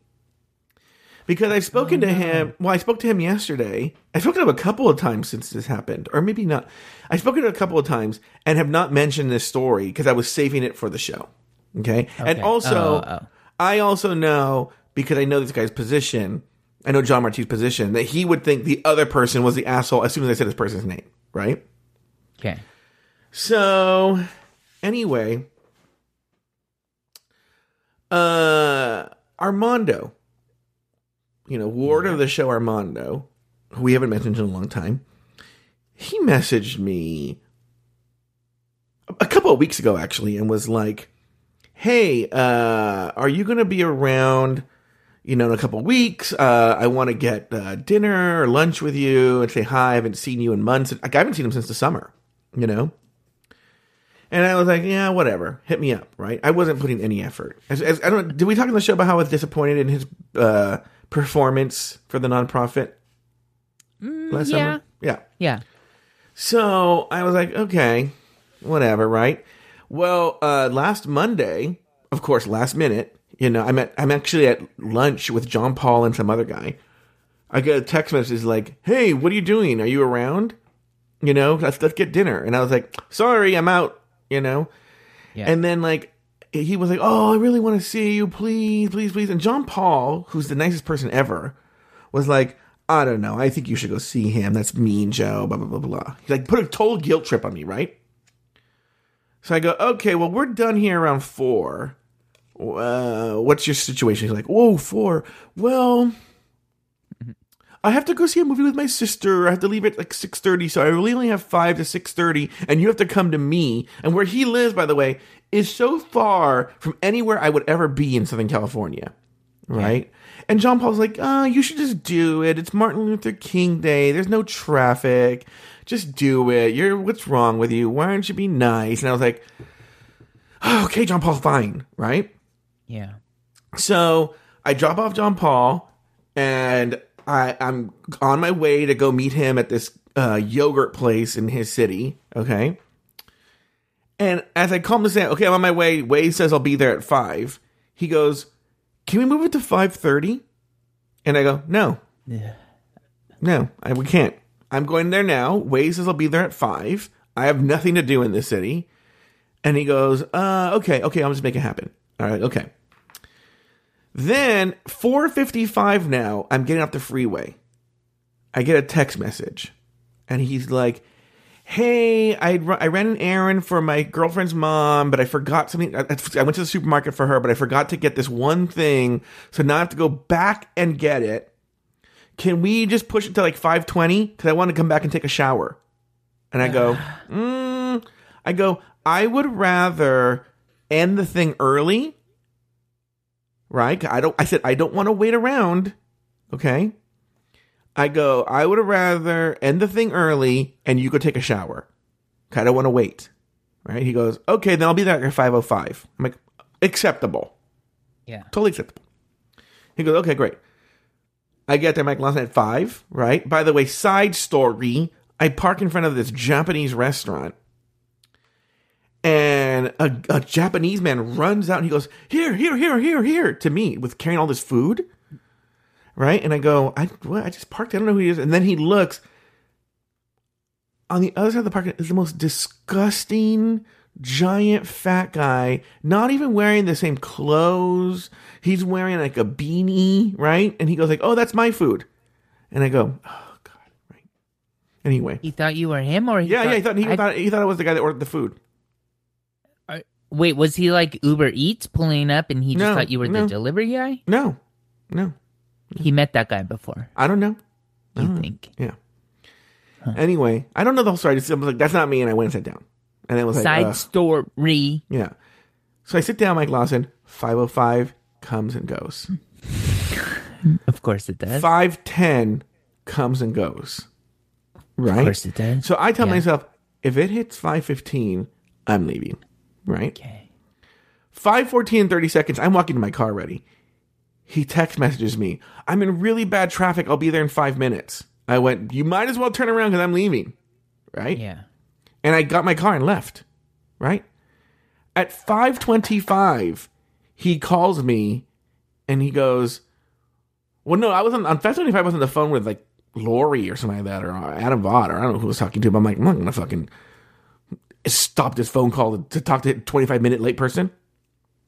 Because I've spoken to oh, him. Well, I spoke to him yesterday. I spoke to him a couple of times since this happened, or maybe not. I've spoken to him a couple of times and have not mentioned this story because I was saving it for the show. Okay, and Okay. also, oh, oh, oh. I also know because I know this guy's position. I know John Marti's position that he would think the other person was the asshole as soon as I said this person's name, right? Okay. So, anyway, uh, Armando, you know, ward of the show Armando, who we haven't mentioned in a long time, he messaged me a couple of weeks ago actually and was like, "Hey, uh, are you going to be around?" You know, in a couple of weeks, uh, I want to get uh, dinner or lunch with you and say hi. I haven't seen you in months. Like, I haven't seen him since the summer. You know, and I was like, yeah, whatever. Hit me up, right? I wasn't putting any effort. As, as, I don't. Did we talk on the show about how I was disappointed in his uh, performance for the nonprofit last yeah. summer? Yeah. Yeah. So I was like, okay, whatever, right? Well, uh, last Monday, of course, last minute, you know, I'm at I'm actually at lunch with John Paul and some other guy. I get a text message like, "Hey, what are you doing? Are you around? You know, let's let's get dinner." And I was like, "Sorry, I'm out." You know, Yeah. and then like he was like, "Oh, I really want to see you, please, please, please." And John Paul, who's the nicest person ever, was like, "I don't know. I think you should go see him. That's mean, Joe." Blah blah blah blah. He like put a total guilt trip on me, right? So I go, "Okay, well, we're done here around four. Uh, what's your situation?" He's like, "Whoa, four. Well." I have to go see a movie with my sister. I have to leave at like six thirty, so I really only have five to six thirty, and you have to come to me. And where he lives, by the way, is so far from anywhere I would ever be in Southern California, right? And John Paul's like, "Oh, you should just do it. It's Martin Luther King Day. There's no traffic. Just do it. You're what's wrong with you? Why aren't you be nice?" And I was like, oh, "Okay, John Paul, fine, right?" Yeah. So I drop off John Paul, and I, I'm on my way to go meet him at this uh, yogurt place in his city. Okay. And as I call him to say, "Okay, I'm on my way," Wade says I'll be there at five. He goes, "Can we move it to 5.30? And I go, "No, no, I, we can't. I'm going there now. Wade says I'll be there at five. I have nothing to do in this city." And he goes, "Uh, okay, okay, I'll just make it happen." All right, okay. Then 4:55 now, I'm getting off the freeway. I get a text message, and he's like, "Hey, I I ran an errand for my girlfriend's mom, but I forgot something. I I went to the supermarket for her, but I forgot to get this one thing, so now I have to go back and get it. Can we just push it to like 5:20 because I want to come back and take a shower?" And I go, mm, I go, I would rather end the thing early right? I don't. I said I don't want to wait around. Okay. I go. I would rather end the thing early, and you go take a shower. I don't want to wait. Right? He goes. Okay, then I'll be there at five oh five. I'm like, acceptable, Yeah. totally acceptable. He goes. Okay, great. I get there, Mike Lawson at five. Right. By the way, side story. I park in front of this Japanese restaurant and a, a Japanese man runs out and he goes, "Here, here, here, here, here!" to me with carrying all this food, right? And I go, "I what? I just parked. I don't know who he is." And then he looks on the other side of the parking is the most disgusting, giant, fat guy. Not even wearing the same clothes. He's wearing like a beanie, right? And he goes like, "Oh, that's my food," and I go, "Oh God!" Right? Anyway, He thought you were him, or he yeah, yeah. He thought he I- thought he thought I was the guy that ordered the food. Wait, was he like Uber Eats pulling up, and he just No, thought you were no. the delivery guy? No, no. He met that guy before. I don't know. You think? Yeah. Anyway, I don't know the whole story. I I was like, that's not me, and I went and sat down. And it was like, Side story. yeah. So I sit down, Mike Lawson. Five oh five comes and goes. Of course it does. Five ten comes and goes. Right. Of course it does. So I tell Yeah. myself, if it hits five fifteen, I'm leaving. Right. Okay. Five fourteen and thirty seconds. I'm walking to my car ready. He text messages me. I'm in really bad traffic. I'll be there in five minutes. I went. You might as well turn around because I'm leaving. Right. Yeah. and I got my car and left. Right at five twenty-five, he calls me, and he goes, "Well, no, I wasn't on five twenty-five. I was on the phone with like Lori or something like that, or uh, Adam Vaught, or I don't know who was talking to. But I'm like, I'm not gonna fucking stop his phone call to talk to a twenty-five minute late person."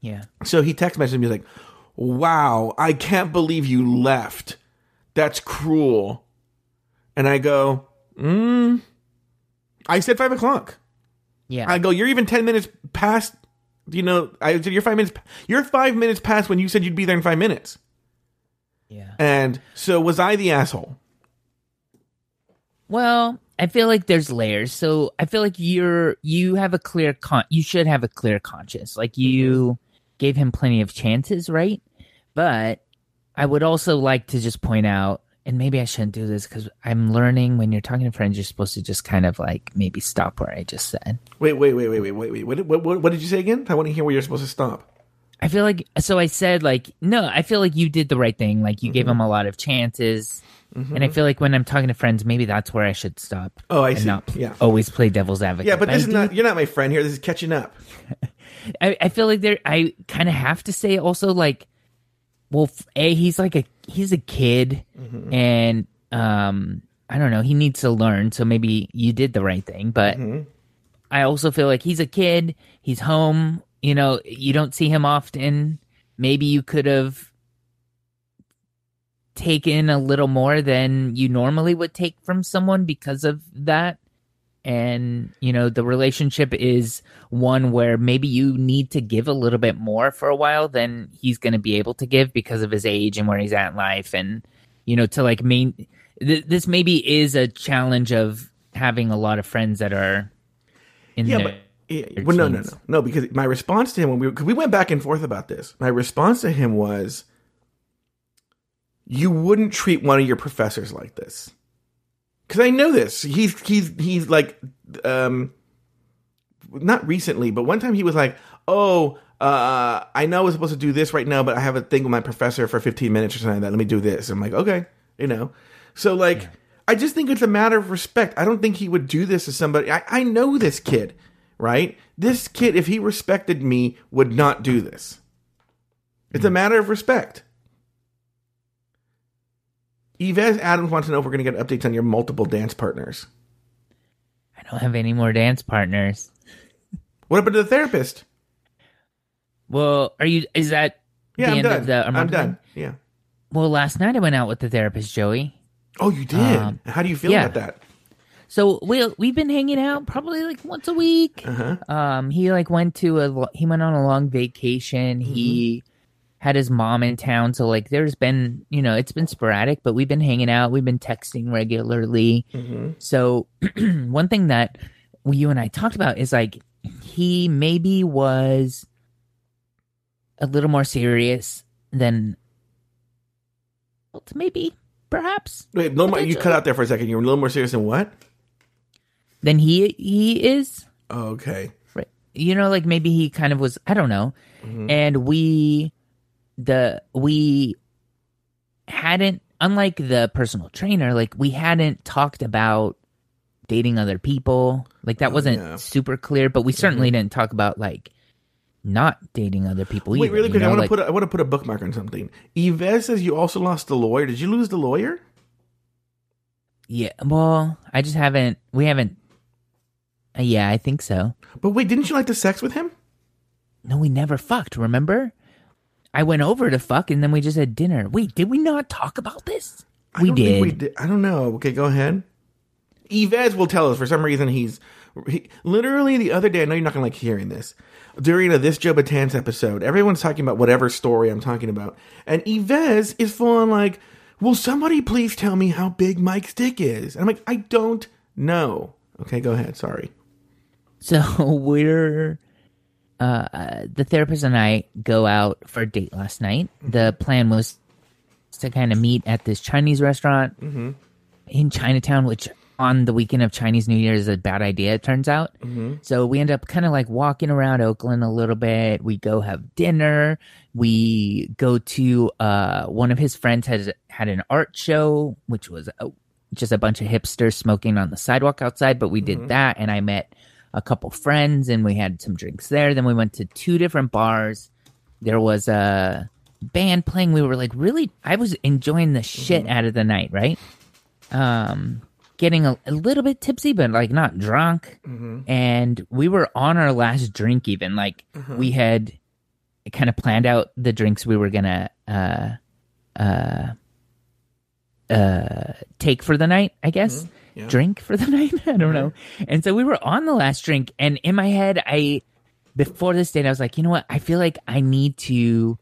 Yeah. So he text messaged me like, "Wow, I can't believe you left. That's cruel." And I go, "Hmm." I said five o'clock. Yeah. I go, "You're even ten minutes past." You know, I said you're five minutes. You're five minutes past when you said you'd be there in five minutes. yeah. And so was I the asshole? Well, I feel like there's layers. So I feel like you're you have a clear con you should have a clear conscience. Like mm-hmm. you gave him plenty of chances, right? But I would also like to just point out and maybe I shouldn't do this because I'm learning when you're talking to friends, you're supposed to just kind of like maybe stop where I just said. Wait, wait, wait, wait, wait, wait, wait. What, what, what, what did you say again? I want to hear where you're supposed to stop. I feel like so I said like no, I feel like you did the right thing. Like you gave mm-hmm. him a lot of chances. And I mm-hmm. feel like when I'm talking to friends, maybe that's where I should stop. Oh, I see. not Yeah. always play devil's advocate. Yeah, but I this is do not. You're not my friend here. This is catching up. I, I feel like there I kind of have to say also like well a he's like a he's a kid mm-hmm. and um I don't know he needs to learn so maybe you did the right thing but mm-hmm. I also feel like he's a kid he's home you know you don't see him often maybe you could have taken a little more than you normally would take from someone because of that and you know the relationship is one where maybe you need to give a little bit more for a while than he's going to be able to give because of his age and where he's at in life and you know to like main th- this maybe is a challenge of having a lot of friends that are in Yeah, their, but yeah, their well, no, no, no, no. Because my response to him when we cause we went back and forth about this. My response to him was, "You wouldn't treat one of your professors like this." Because I know this. He's he's he's like, um, not recently, but one time he was like, "Oh, uh, I know I was supposed to do this right now, but I have a thing with my professor for 15 minutes or something like that. Let me do this." I'm like, "Okay," you know. So like, I just think it's a matter of respect. I don't think he would do this to somebody. I, I know this kid, right? This kid, if he respected me, would not do this. It's a matter of respect. Yves Adams wants to know if we're going to get updates on your multiple dance partners. i don't have any more dance partners What happened to the therapist? well are you is that Yeah, the I'm end done. of the I'm done. Yeah. well last night i went out with the therapist joey Oh, you did. Um, How do you feel yeah. about that? So we we've been hanging out probably like once a week. Uh-huh. Um, he like went to a he went on a long vacation. He had his mom in town, so like there's been you know it's been sporadic, but we've been hanging out. We've been texting regularly. Mm-hmm. So one thing that you and I talked about is like he maybe was a little more serious than maybe perhaps Wait, little you cut out there for a second. You're a little more serious than what? than he he is. Oh, okay. Right. You know, like maybe he kind of was, I don't know. Mm-hmm. And we, the, we hadn't, unlike the personal trainer, like we hadn't talked about dating other people. Like that wasn't yeah. super clear, but we certainly didn't talk about like not dating other people Wait, either. really you quick. I want to like, put a, I want to put a bookmark on something. Yves says you also lost the lawyer. Did you lose the lawyer? yeah, well, I just haven't, we haven't, uh, yeah, I think so. But wait, didn't you like the sex with him? No, we never fucked, remember? I went over to fuck and then we just had dinner. Wait, did we not talk about this? I we did. we did. I don't know. Okay, go ahead. Yves will tell us. For some reason, he's he, literally the other day. I know you're not gonna like hearing this. During a this Joe Betance episode, everyone's talking about whatever story I'm talking about, and Yves is full on like, "Will somebody please tell me how big Mike's dick is?" And I'm like, "I don't know." Okay, go ahead. Sorry. So we're uh, the therapist and I go out for a date last night. The plan was to kind of meet at this Chinese restaurant in Chinatown, which on the weekend of Chinese New Year is a bad idea, it turns out. So we end up kind of like walking around Oakland a little bit. We go have dinner. We go to uh one of his friends has had an art show, which was uh, just a bunch of hipsters smoking on the sidewalk outside, but we did that and I met a couple friends and we had some drinks there. Then we went to two different bars. There was a band playing. We were like really I was enjoying the shit out of the night, right? Um getting a, a little bit tipsy but like not drunk. And we were on our last drink even. Like we had kind of planned out the drinks we were gonna uh uh uh take for the night i guess yeah. drink for the night? I don't know. And so we were on the last drink and in my head i before this date i was like you know what? I feel like i need to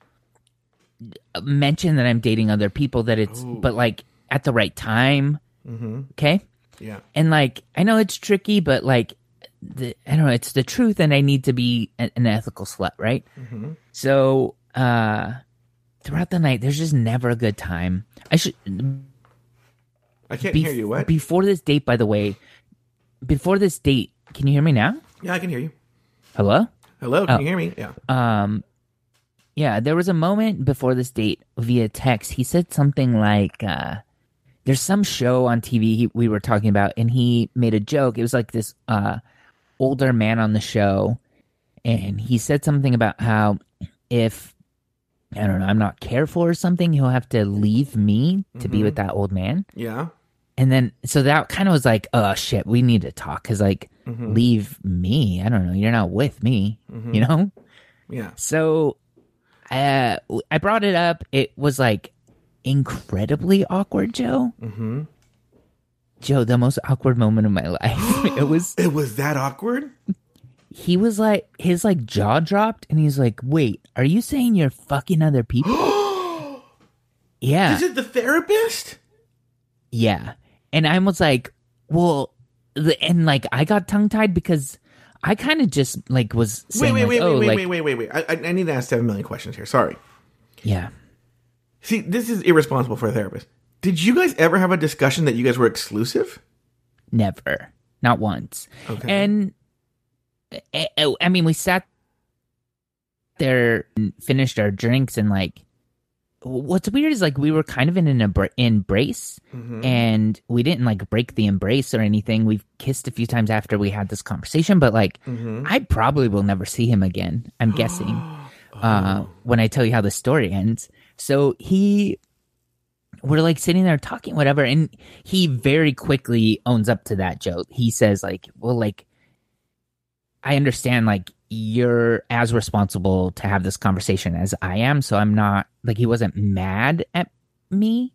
uh, mention that i'm dating other people that it's but like at the right time. Mm-hmm. Okay? Yeah. and like i know it's tricky but like the, i don't know it's the truth and i need to be an, an ethical slut right? Mm-hmm. So uh throughout the night there's just never a good time. I should I can't bef- hear you. What? before this date by the way before this date can you hear me now yeah, I can hear you. hello Hello, can Oh. you hear me? Yeah. um yeah there was a moment before this date via text he said something like uh there's some show on tv he, we were talking about and he made a joke it was like this uh older man on the show and he said something about how if i don't know i'm not careful or something he'll have to leave me to be with that old man Yeah. and then so that kind of was like oh shit we need to talk because like leave me i don't know you're not with me you know Yeah. so uh, I brought it up. It was like incredibly awkward, Joe. Mm-hmm. Joe, the most awkward moment of my life. it was. It was that awkward? He was like, his like jaw dropped, and he's like, "Wait, are you saying you're fucking other people?" yeah, Is it the therapist? yeah. And I was like, "Well," the, and like I got tongue tied because I kind of just like was Wait, saying, wait, like, wait, "Oh, wait, like, wait, wait, wait, wait. I, I I need to ask seven million questions here. Sorry. yeah." See, this is irresponsible for a therapist. Did you guys ever have a discussion that you guys were exclusive? Never. Not once. Okay. And I, I- I mean, we sat there, and finished our drinks, and like, what's weird is like we were kind of in an embra- embrace, Mm-hmm. and we didn't like break the embrace or anything. We've kissed a few times after we had this conversation, but like, Mm-hmm. I probably will never see him again. I'm guessing. Uh, when I tell you how the story ends. So he we're like sitting there talking whatever and he very quickly owns up to that joke he says like well like i understand like you're as responsible to have this conversation as i am so i'm not like he wasn't mad at me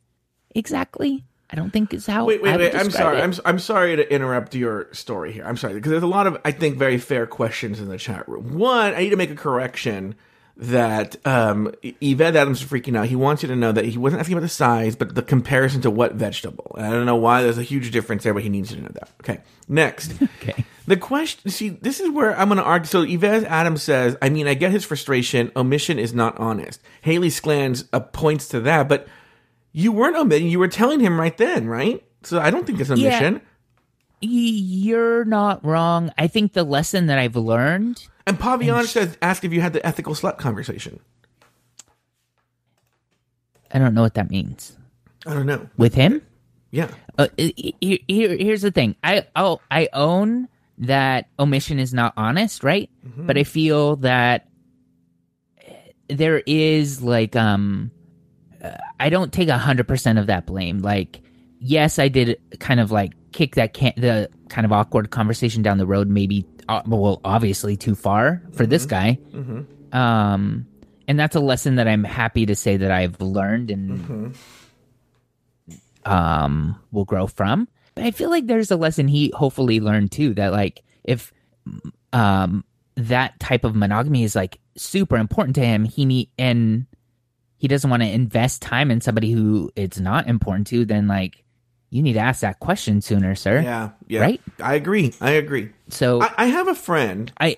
exactly i don't think is how Wait, wait, wait. I'm sorry. it. I'm I'm sorry to interrupt your story here. I'm sorry because there's a lot of I think very fair questions in the chat room. One, I need to make a correction that um Yvette Adams is freaking out. He wants you to know that he wasn't asking about the size, but the comparison to what vegetable. And I don't know why there's a huge difference there, but he needs you to know that. Okay. Next. okay The question, see, this is where I'm going to argue. So Yvette Adams says, I mean, I get his frustration. Omission is not honest. Haley Sklans uh, points to that, but you weren't omitting. You were telling him right then, right? So I don't think it's Yeah. omission. Y- you're not wrong i think the lesson that i've learned And Pavian says, ask if you had the ethical slut conversation. i don't know what that means I don't know. with him Yeah. uh, he- he- here, here's the thing. I oh, I own that omission is not honest, right? But I feel that there is like um, uh, I don't take a hundred percent of that blame. Like, yes, I did kind of like kick that can the kind of awkward conversation down the road. Maybe uh, well, obviously too far for this guy. Um, and that's a lesson that I'm happy to say that I've learned and um will grow from. But I feel like there's a lesson he hopefully learned too that like if um that type of monogamy is like super important to him, he need and he doesn't want to invest time in somebody who it's not important to, then like you need to ask that question sooner, sir. Yeah. Yeah. Right? I agree. I agree. So I, I have a friend. I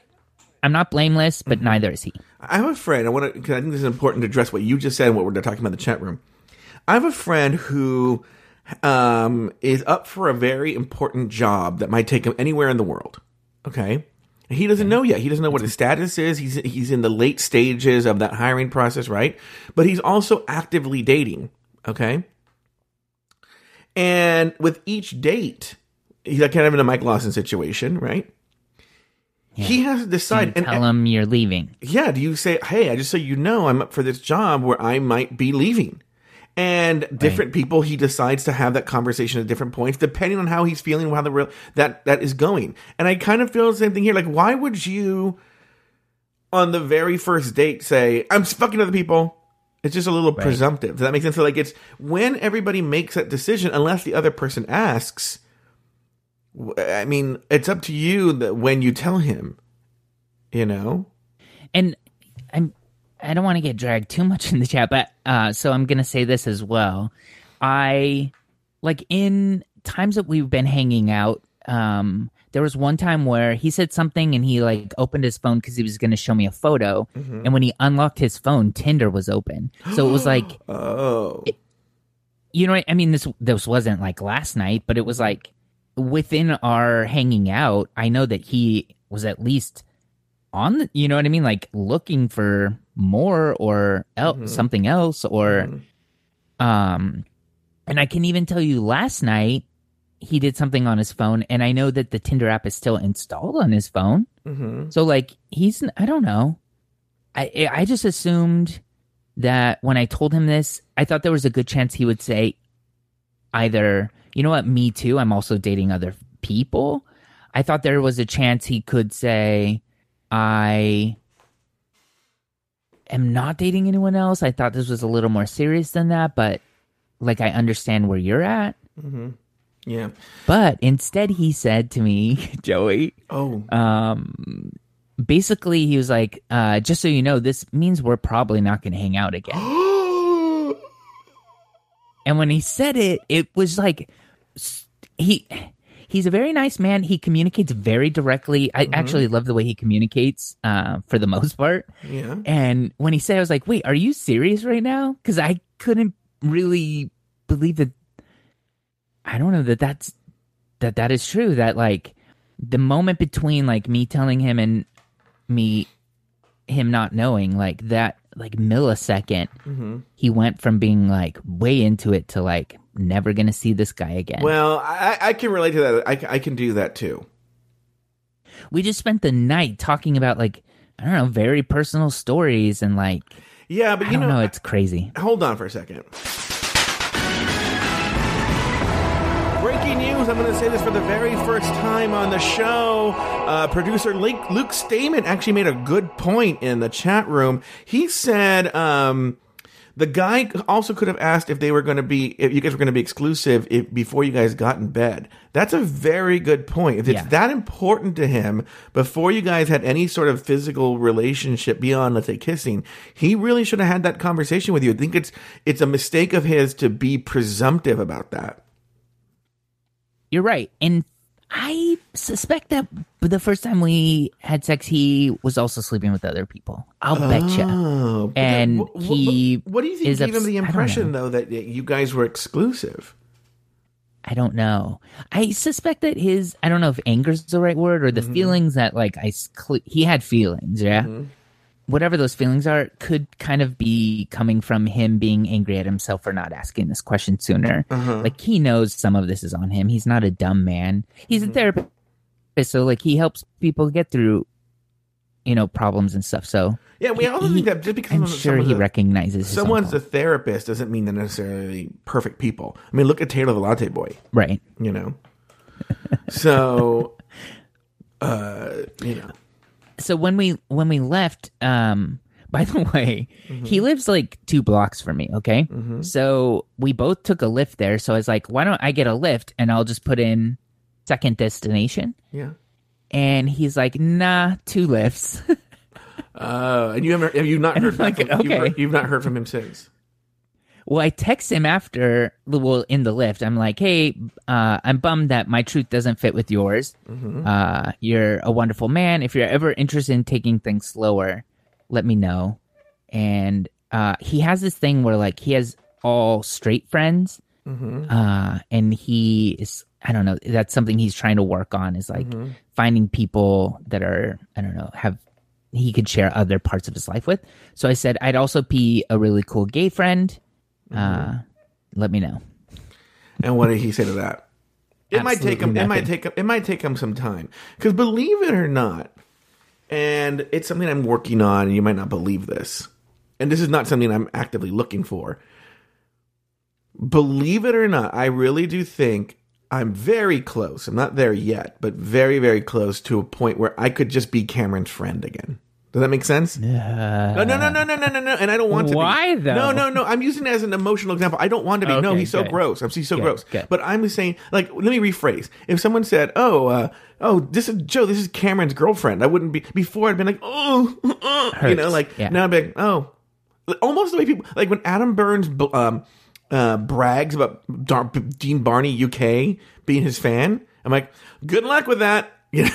I'm not blameless, but Mm-hmm. neither is he. I have a friend. I want to because I think this is important to address what you just said and what we're talking about in the chat room. I have a friend who um, is up for a very important job that might take him anywhere in the world. Okay, he doesn't know yet. He doesn't know what his status is. He's he's in the late stages of that hiring process, right? But he's also actively dating. Okay. And with each date, he's like kind of in a Mike Lawson situation, right? He has to decide. and, Tell him you're leaving. yeah, do you say, hey, I just so you know, I'm up for this job where I might be leaving? And different people, he decides to have that conversation at different points, depending on how he's feeling, how the real that that is going. And I kind of feel the same thing here. Like, why would you, on the very first date, say, "I'm fucking other people"? It's just a little presumptive. Does that make sense? So, like, it's when everybody makes that decision, unless the other person asks. I mean, it's up to you that when you tell him, you know. and I'm I don't want to get dragged too much in the chat, but uh, so I'm gonna say this as well. I like in times that we've been hanging out. Um, there was one time where he said something and he like opened his phone because he was gonna show me a photo, and when he unlocked his phone, Tinder was open. So it was like Oh, you know what I mean this this wasn't like last night, but it was like within our hanging out, I know that he was at least on the, you know what I mean like looking for more or el- something else or um and I can even tell you last night he did something on his phone and I know that the Tinder app is still installed on his phone. Mm-hmm. So like he's I don't know. I I just assumed that when I told him this, I thought there was a good chance he would say either, you know what, me too, I'm also dating other people. I thought there was a chance he could say, I am not dating anyone else. I thought this was a little more serious than that, but like I understand where you're at. Mm-hmm. Yeah. But instead, he said to me, Joey, Oh, um, basically, he was like, uh, just so you know, this means we're probably not going to hang out again. And when he said it, it was like he he's a very nice man. He communicates very directly. I actually love the way he communicates uh, for the most part. yeah. And when he said, I was like, "Wait, are you serious right now?" Because I couldn't really believe that. I don't know that that's that that is true. That like the moment between like me telling him and me him not knowing like that like millisecond mm-hmm. he went from being like way into it to like never gonna see this guy again Well, I, I can relate to that. I, I can do that too. we just spent the night talking about like i don't know very personal stories and like Yeah, but i you don't know, know, it's crazy hold on for a second. Breaking news! I'm going to say this for the very first time on the show. Uh, producer Luke, Luke Stamen actually made a good point in the chat room. He said um, the guy also could have asked if they were going to be, if you guys were going to be exclusive if, before you guys got in bed. That's a very good point. If it's Yeah. that important to him before you guys had any sort of physical relationship beyond, let's say, kissing, he really should have had that conversation with you. I think it's it's a mistake of his to be presumptive about that. You're right. And I suspect that the first time we had sex, he was also sleeping with other people. I'll. Oh, And that- wh- wh- he What, do you think gave him the impression, though, that you guys were exclusive? I don't know. I suspect that his, I don't know if anger is the right word or the Mm-hmm. feelings that like I he had feelings, yeah? Whatever those feelings are, could kind of be coming from him being angry at himself for not asking this question sooner. Uh-huh. Like he knows some of this is on him. He's not a dumb man. He's Mm-hmm. a therapist. So like he helps people get through, you know, problems and stuff. So Yeah, we also he- think that just because I'm sure he a- recognizes someone's a therapist doesn't mean they're necessarily perfect people. I mean, look at Taylor the Latte Boy. right. You know, so uh, you know, so when we when we left um by the way he lives like two blocks from me okay so we both took a Lyft there so i was like why don't i get a Lyft and i'll just put in second destination yeah. and he's like nah two Lyfts Uh, and you haven't have you not heard like, from, you've, okay. heard- you've not heard from him since. Well i text him after well in the Lyft. I'm like hey uh i'm bummed that my truth doesn't fit with yours. Uh you're a wonderful man. If you're ever interested in taking things slower let me know. And uh he has this thing where like he has all straight friends uh and he is i don't know that's something he's trying to work on is like finding people that are i don't know have he could share other parts of his life with. So i said i'd also be a really cool gay friend uh let me know And what did he say to that? It might take him. Absolutely It might take him. It might take him some time. Because believe it or not, and it's something I'm working on. And you might not believe this, and this is not something I'm actively looking for. Believe it or not, I really do think I'm very close. I'm not there yet, but very, very close to a point where I could just be Cameron's friend again. Does that make sense? no, no, no, no, no, no, no, no. And I don't want to. Why, be. though? No, no, no. I'm using it as an emotional example. I don't want to be. no, Okay, he's so good. gross. I'm he's so Good, gross. good. But I'm saying, like, let me rephrase. If someone said, "Oh, uh, oh, this is Joe. This is Cameron's girlfriend," I wouldn't be. Before I'd been like, "Oh," uh, you know, like Yeah. now I'd be like, "Oh," almost the way people like when Adam Burns um, uh, brags about Dar- Dean Barney UK being his fan. I'm like, "Good luck with that." You know.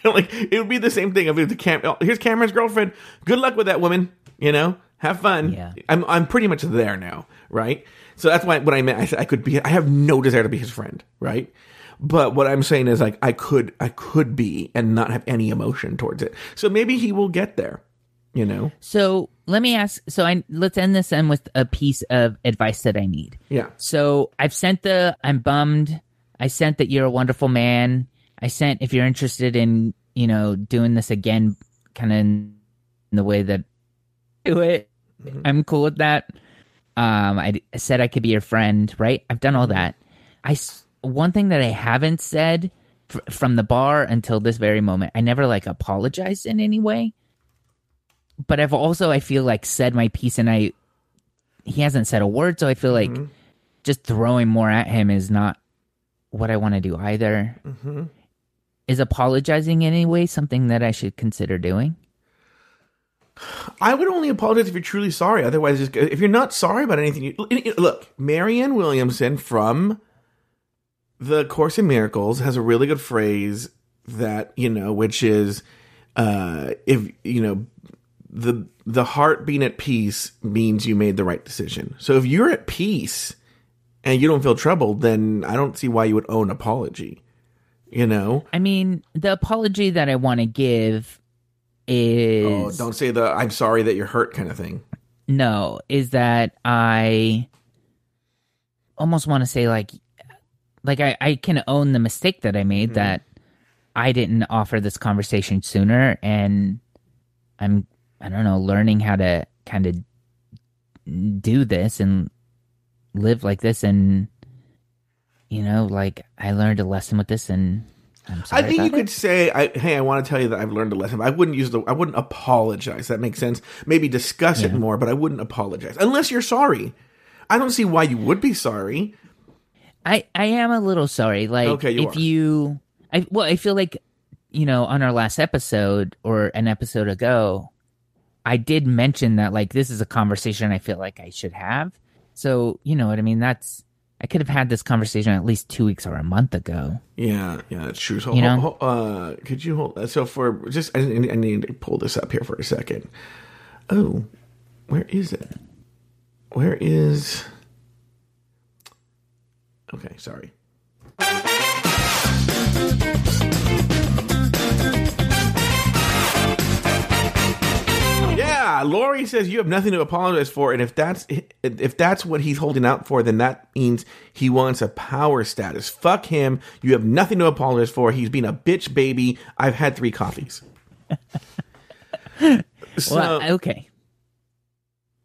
like it would be the same thing if it was the Cam. oh, Here's Cameron's girlfriend. Good luck with that woman. You know, have fun. Yeah. I'm I'm pretty much there now, right? So that's why what I meant. I said I could be. I have no desire to be his friend, right? But what I'm saying is like I could I could be and not have any emotion towards it. So maybe he will get there. You know? So let me ask. So I let's end this then with a piece of advice that I need. Yeah. So I've sent the I'm bummed. I sent that you're a wonderful man. I sent if you're interested in you know doing this again, kind of in the way that do it. Mm-hmm. I'm cool with that. Um, I d- said I could be your friend, right? I've done all mm-hmm. that. I one thing that I haven't said fr- from the bar until this very moment. I never like apologized in any way, but I've also I feel like said my piece, and I he hasn't said a word, so I feel like mm-hmm. just throwing more at him is not what I want to do either. Is apologizing in any way something that I should consider doing? I would only apologize if you're truly sorry. Otherwise, if you're not sorry about anything, you, look, Marianne Williamson from the Course in Miracles has a really good phrase that you know, which is, uh, if you know, the the heart being at peace means you made the right decision. So if you're at peace and you don't feel troubled, then I don't see why you would owe an apology. You know, I mean, the apology that I want to give is oh, don't say the "I'm sorry that you're hurt" kind of thing. no, is that I almost want to say like like I, I can own the mistake that I made mm-hmm. that I didn't offer this conversation sooner and I'm I don't know, learning how to kind of do this and live like this and you know, like I learned a lesson with this and I'm sorry I think you about could say, I, "Hey, I want to tell you that I've learned a lesson." I wouldn't use the, I wouldn't apologize. That makes sense. Maybe discuss it more, but I wouldn't apologize unless you're sorry. I don't see why you would be sorry. I I am a little sorry. Like Okay, you if are. you I well, I feel like you know, on our last episode or an episode ago, I did mention that like this is a conversation I feel like I should have. So, you know what I mean? That's I could have had this conversation at least 2 weeks or a month ago. Yeah, yeah, that's true. So, You hol- know? hol- uh, could you hold? That? So, for just, I, I need to pull this up here for a second. Oh, where is it? Where is? Okay, sorry. Yeah, Lori says you have nothing to apologize for, and if that's if that's what he's holding out for, then that means he wants a power status. Fuck him. You have nothing to apologize for. He's being a bitch baby. I've had three coffees. so well, okay.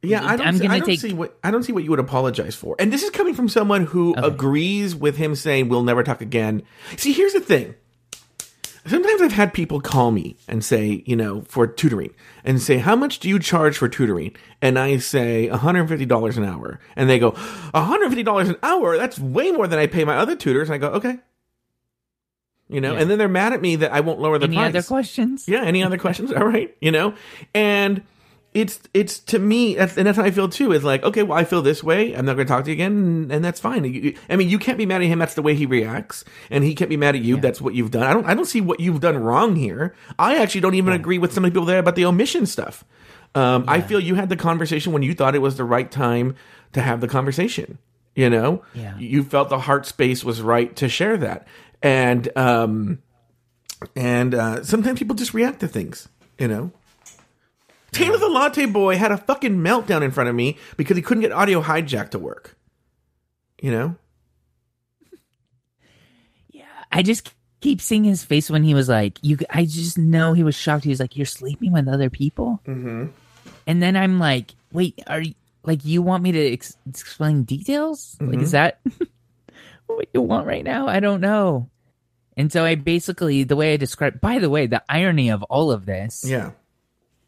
yeah, I don't. I'm see, I don't take- see what I don't see what you would apologize for. And this is coming from someone who agrees with him saying we'll never talk again. See, here's the thing. Sometimes I've had people call me and say, you know, for tutoring, and say, "How much do you charge for tutoring?" And I say, $150 an hour." And they go, $150 an hour? That's way more than I pay my other tutors." And I go, "Okay." You know, Yeah. and then they're mad at me that I won't lower the Any price. other questions? Yeah. Any other questions? All right. You know, and it's it's to me, that's, and that's how I feel too. Is like, okay, well, I feel this way. I'm not going to talk to you again, and, and that's fine. You- I mean, you can't be mad at him. That's the way he reacts, and he can't be mad at you. That's what you've done. I don't. I don't see what you've done wrong here. I actually don't even agree with some of the people there about the omission stuff. Um, I feel you had the conversation when you thought it was the right time to have the conversation. You know, Yeah. you felt the heart space was right to share that, and um, and uh, sometimes people just react to things. You know. Taylor the Latte Boy had a fucking meltdown in front of me because he couldn't get audio hijack to work. You know? Yeah, I just keep seeing his face when he was like, "You." I just know he was shocked. He was like, "You're sleeping with other people," mm-hmm. and then I'm like, "Wait, are you like you want me to ex- explain details? Like, is that what you want right now? I don't know." And so I basically the way I describe. By the way, the irony of all of this Yeah.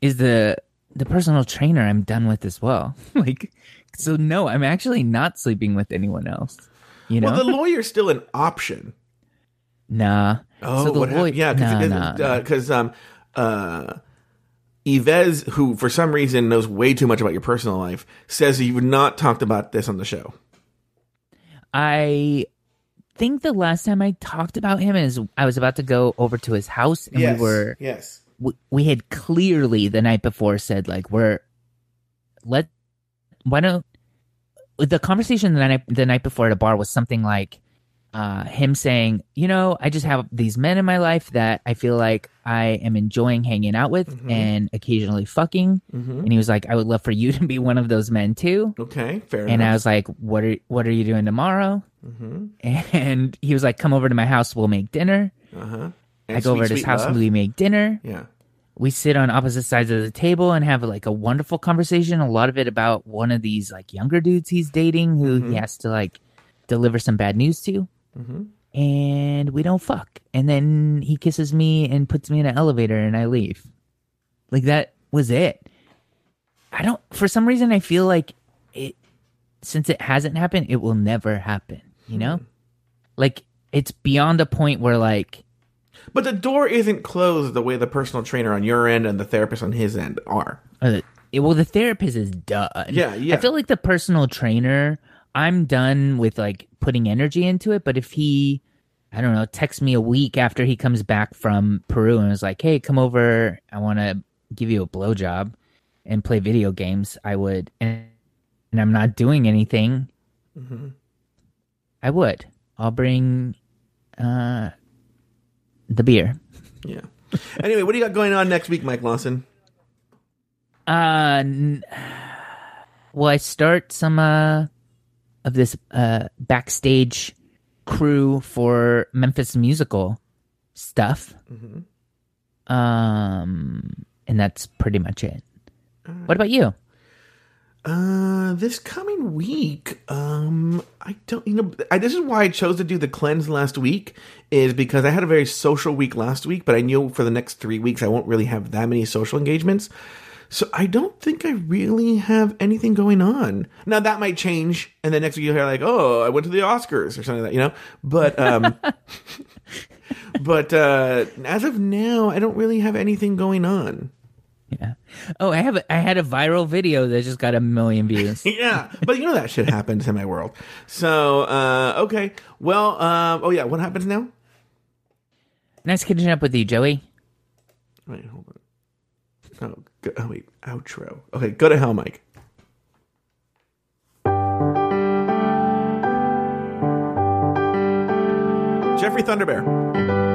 Is the the personal trainer I'm done with as well. like, so no, I'm actually not sleeping with anyone else. You know, Well, the lawyer's still an option. nah. Oh, so the what lawyer-? Yeah, nah, nah, because um, uh, Yves, who for some reason knows way too much about your personal life, says you've not talked about this on the show. I think the last time I talked about him is I was about to go over to his house and we were yes. We, we had clearly the night before said like we're let why don't the conversation the night the night before at a bar was something like uh him saying you know i just have these men in my life that i feel like i am enjoying hanging out with and occasionally fucking and he was like i would love for you to be one of those men too Okay, fair enough. and I was like, "What are what are you doing tomorrow?" And he was like, "Come over to my house. We'll make dinner." uh-huh. I go over to his house and we make dinner. Yeah. We sit on opposite sides of the table and have like a wonderful conversation. A lot of it about one of these like younger dudes he's dating who he has to like deliver some bad news to. And we don't fuck. And then he kisses me and puts me in an elevator and I leave. Like that was it. I don't. For some reason, I feel like it. Since it hasn't happened, it will never happen. You know, like it's beyond a point where like But the door isn't closed the way the personal trainer on your end and the therapist on his end are. Uh, well, the therapist is done. Yeah, yeah. I feel like the personal trainer, I'm done with like putting energy into it. But if he, I don't know, texts me a week after he comes back from Peru and was like, "Hey, come over. I want to give you a blowjob and play video games," I would. And, and I'm not doing anything. Mm-hmm. I would. I'll bring uh the beer. Yeah. anyway, what do you got going on next week, Mike Lawson? Uh, n- well, I start some uh of this uh backstage crew for Memphis musical stuff. Um, and that's pretty much it. What about you? Uh, this coming week, um, I don't, you know, I, this is why I chose to do the cleanse last week, is because I had a very social week last week, but I knew for the next three weeks I won't really have that many social engagements. So I don't think I really have anything going on. Now that might change, and then next week you'll hear like, oh, I went to the Oscars or something like that, you know. But um, but uh, as of now, I don't really have anything going on. Yeah. Oh, I have. A, I had a viral video that just got a million views. yeah, but you know that shit happens in my world. So uh, okay, well, um, oh yeah, what happens now? nice catching up with you, Joey. Wait, hold on. Oh, go, oh wait, outro. Okay, go to hell, Mike. Jeffrey Thunderbear.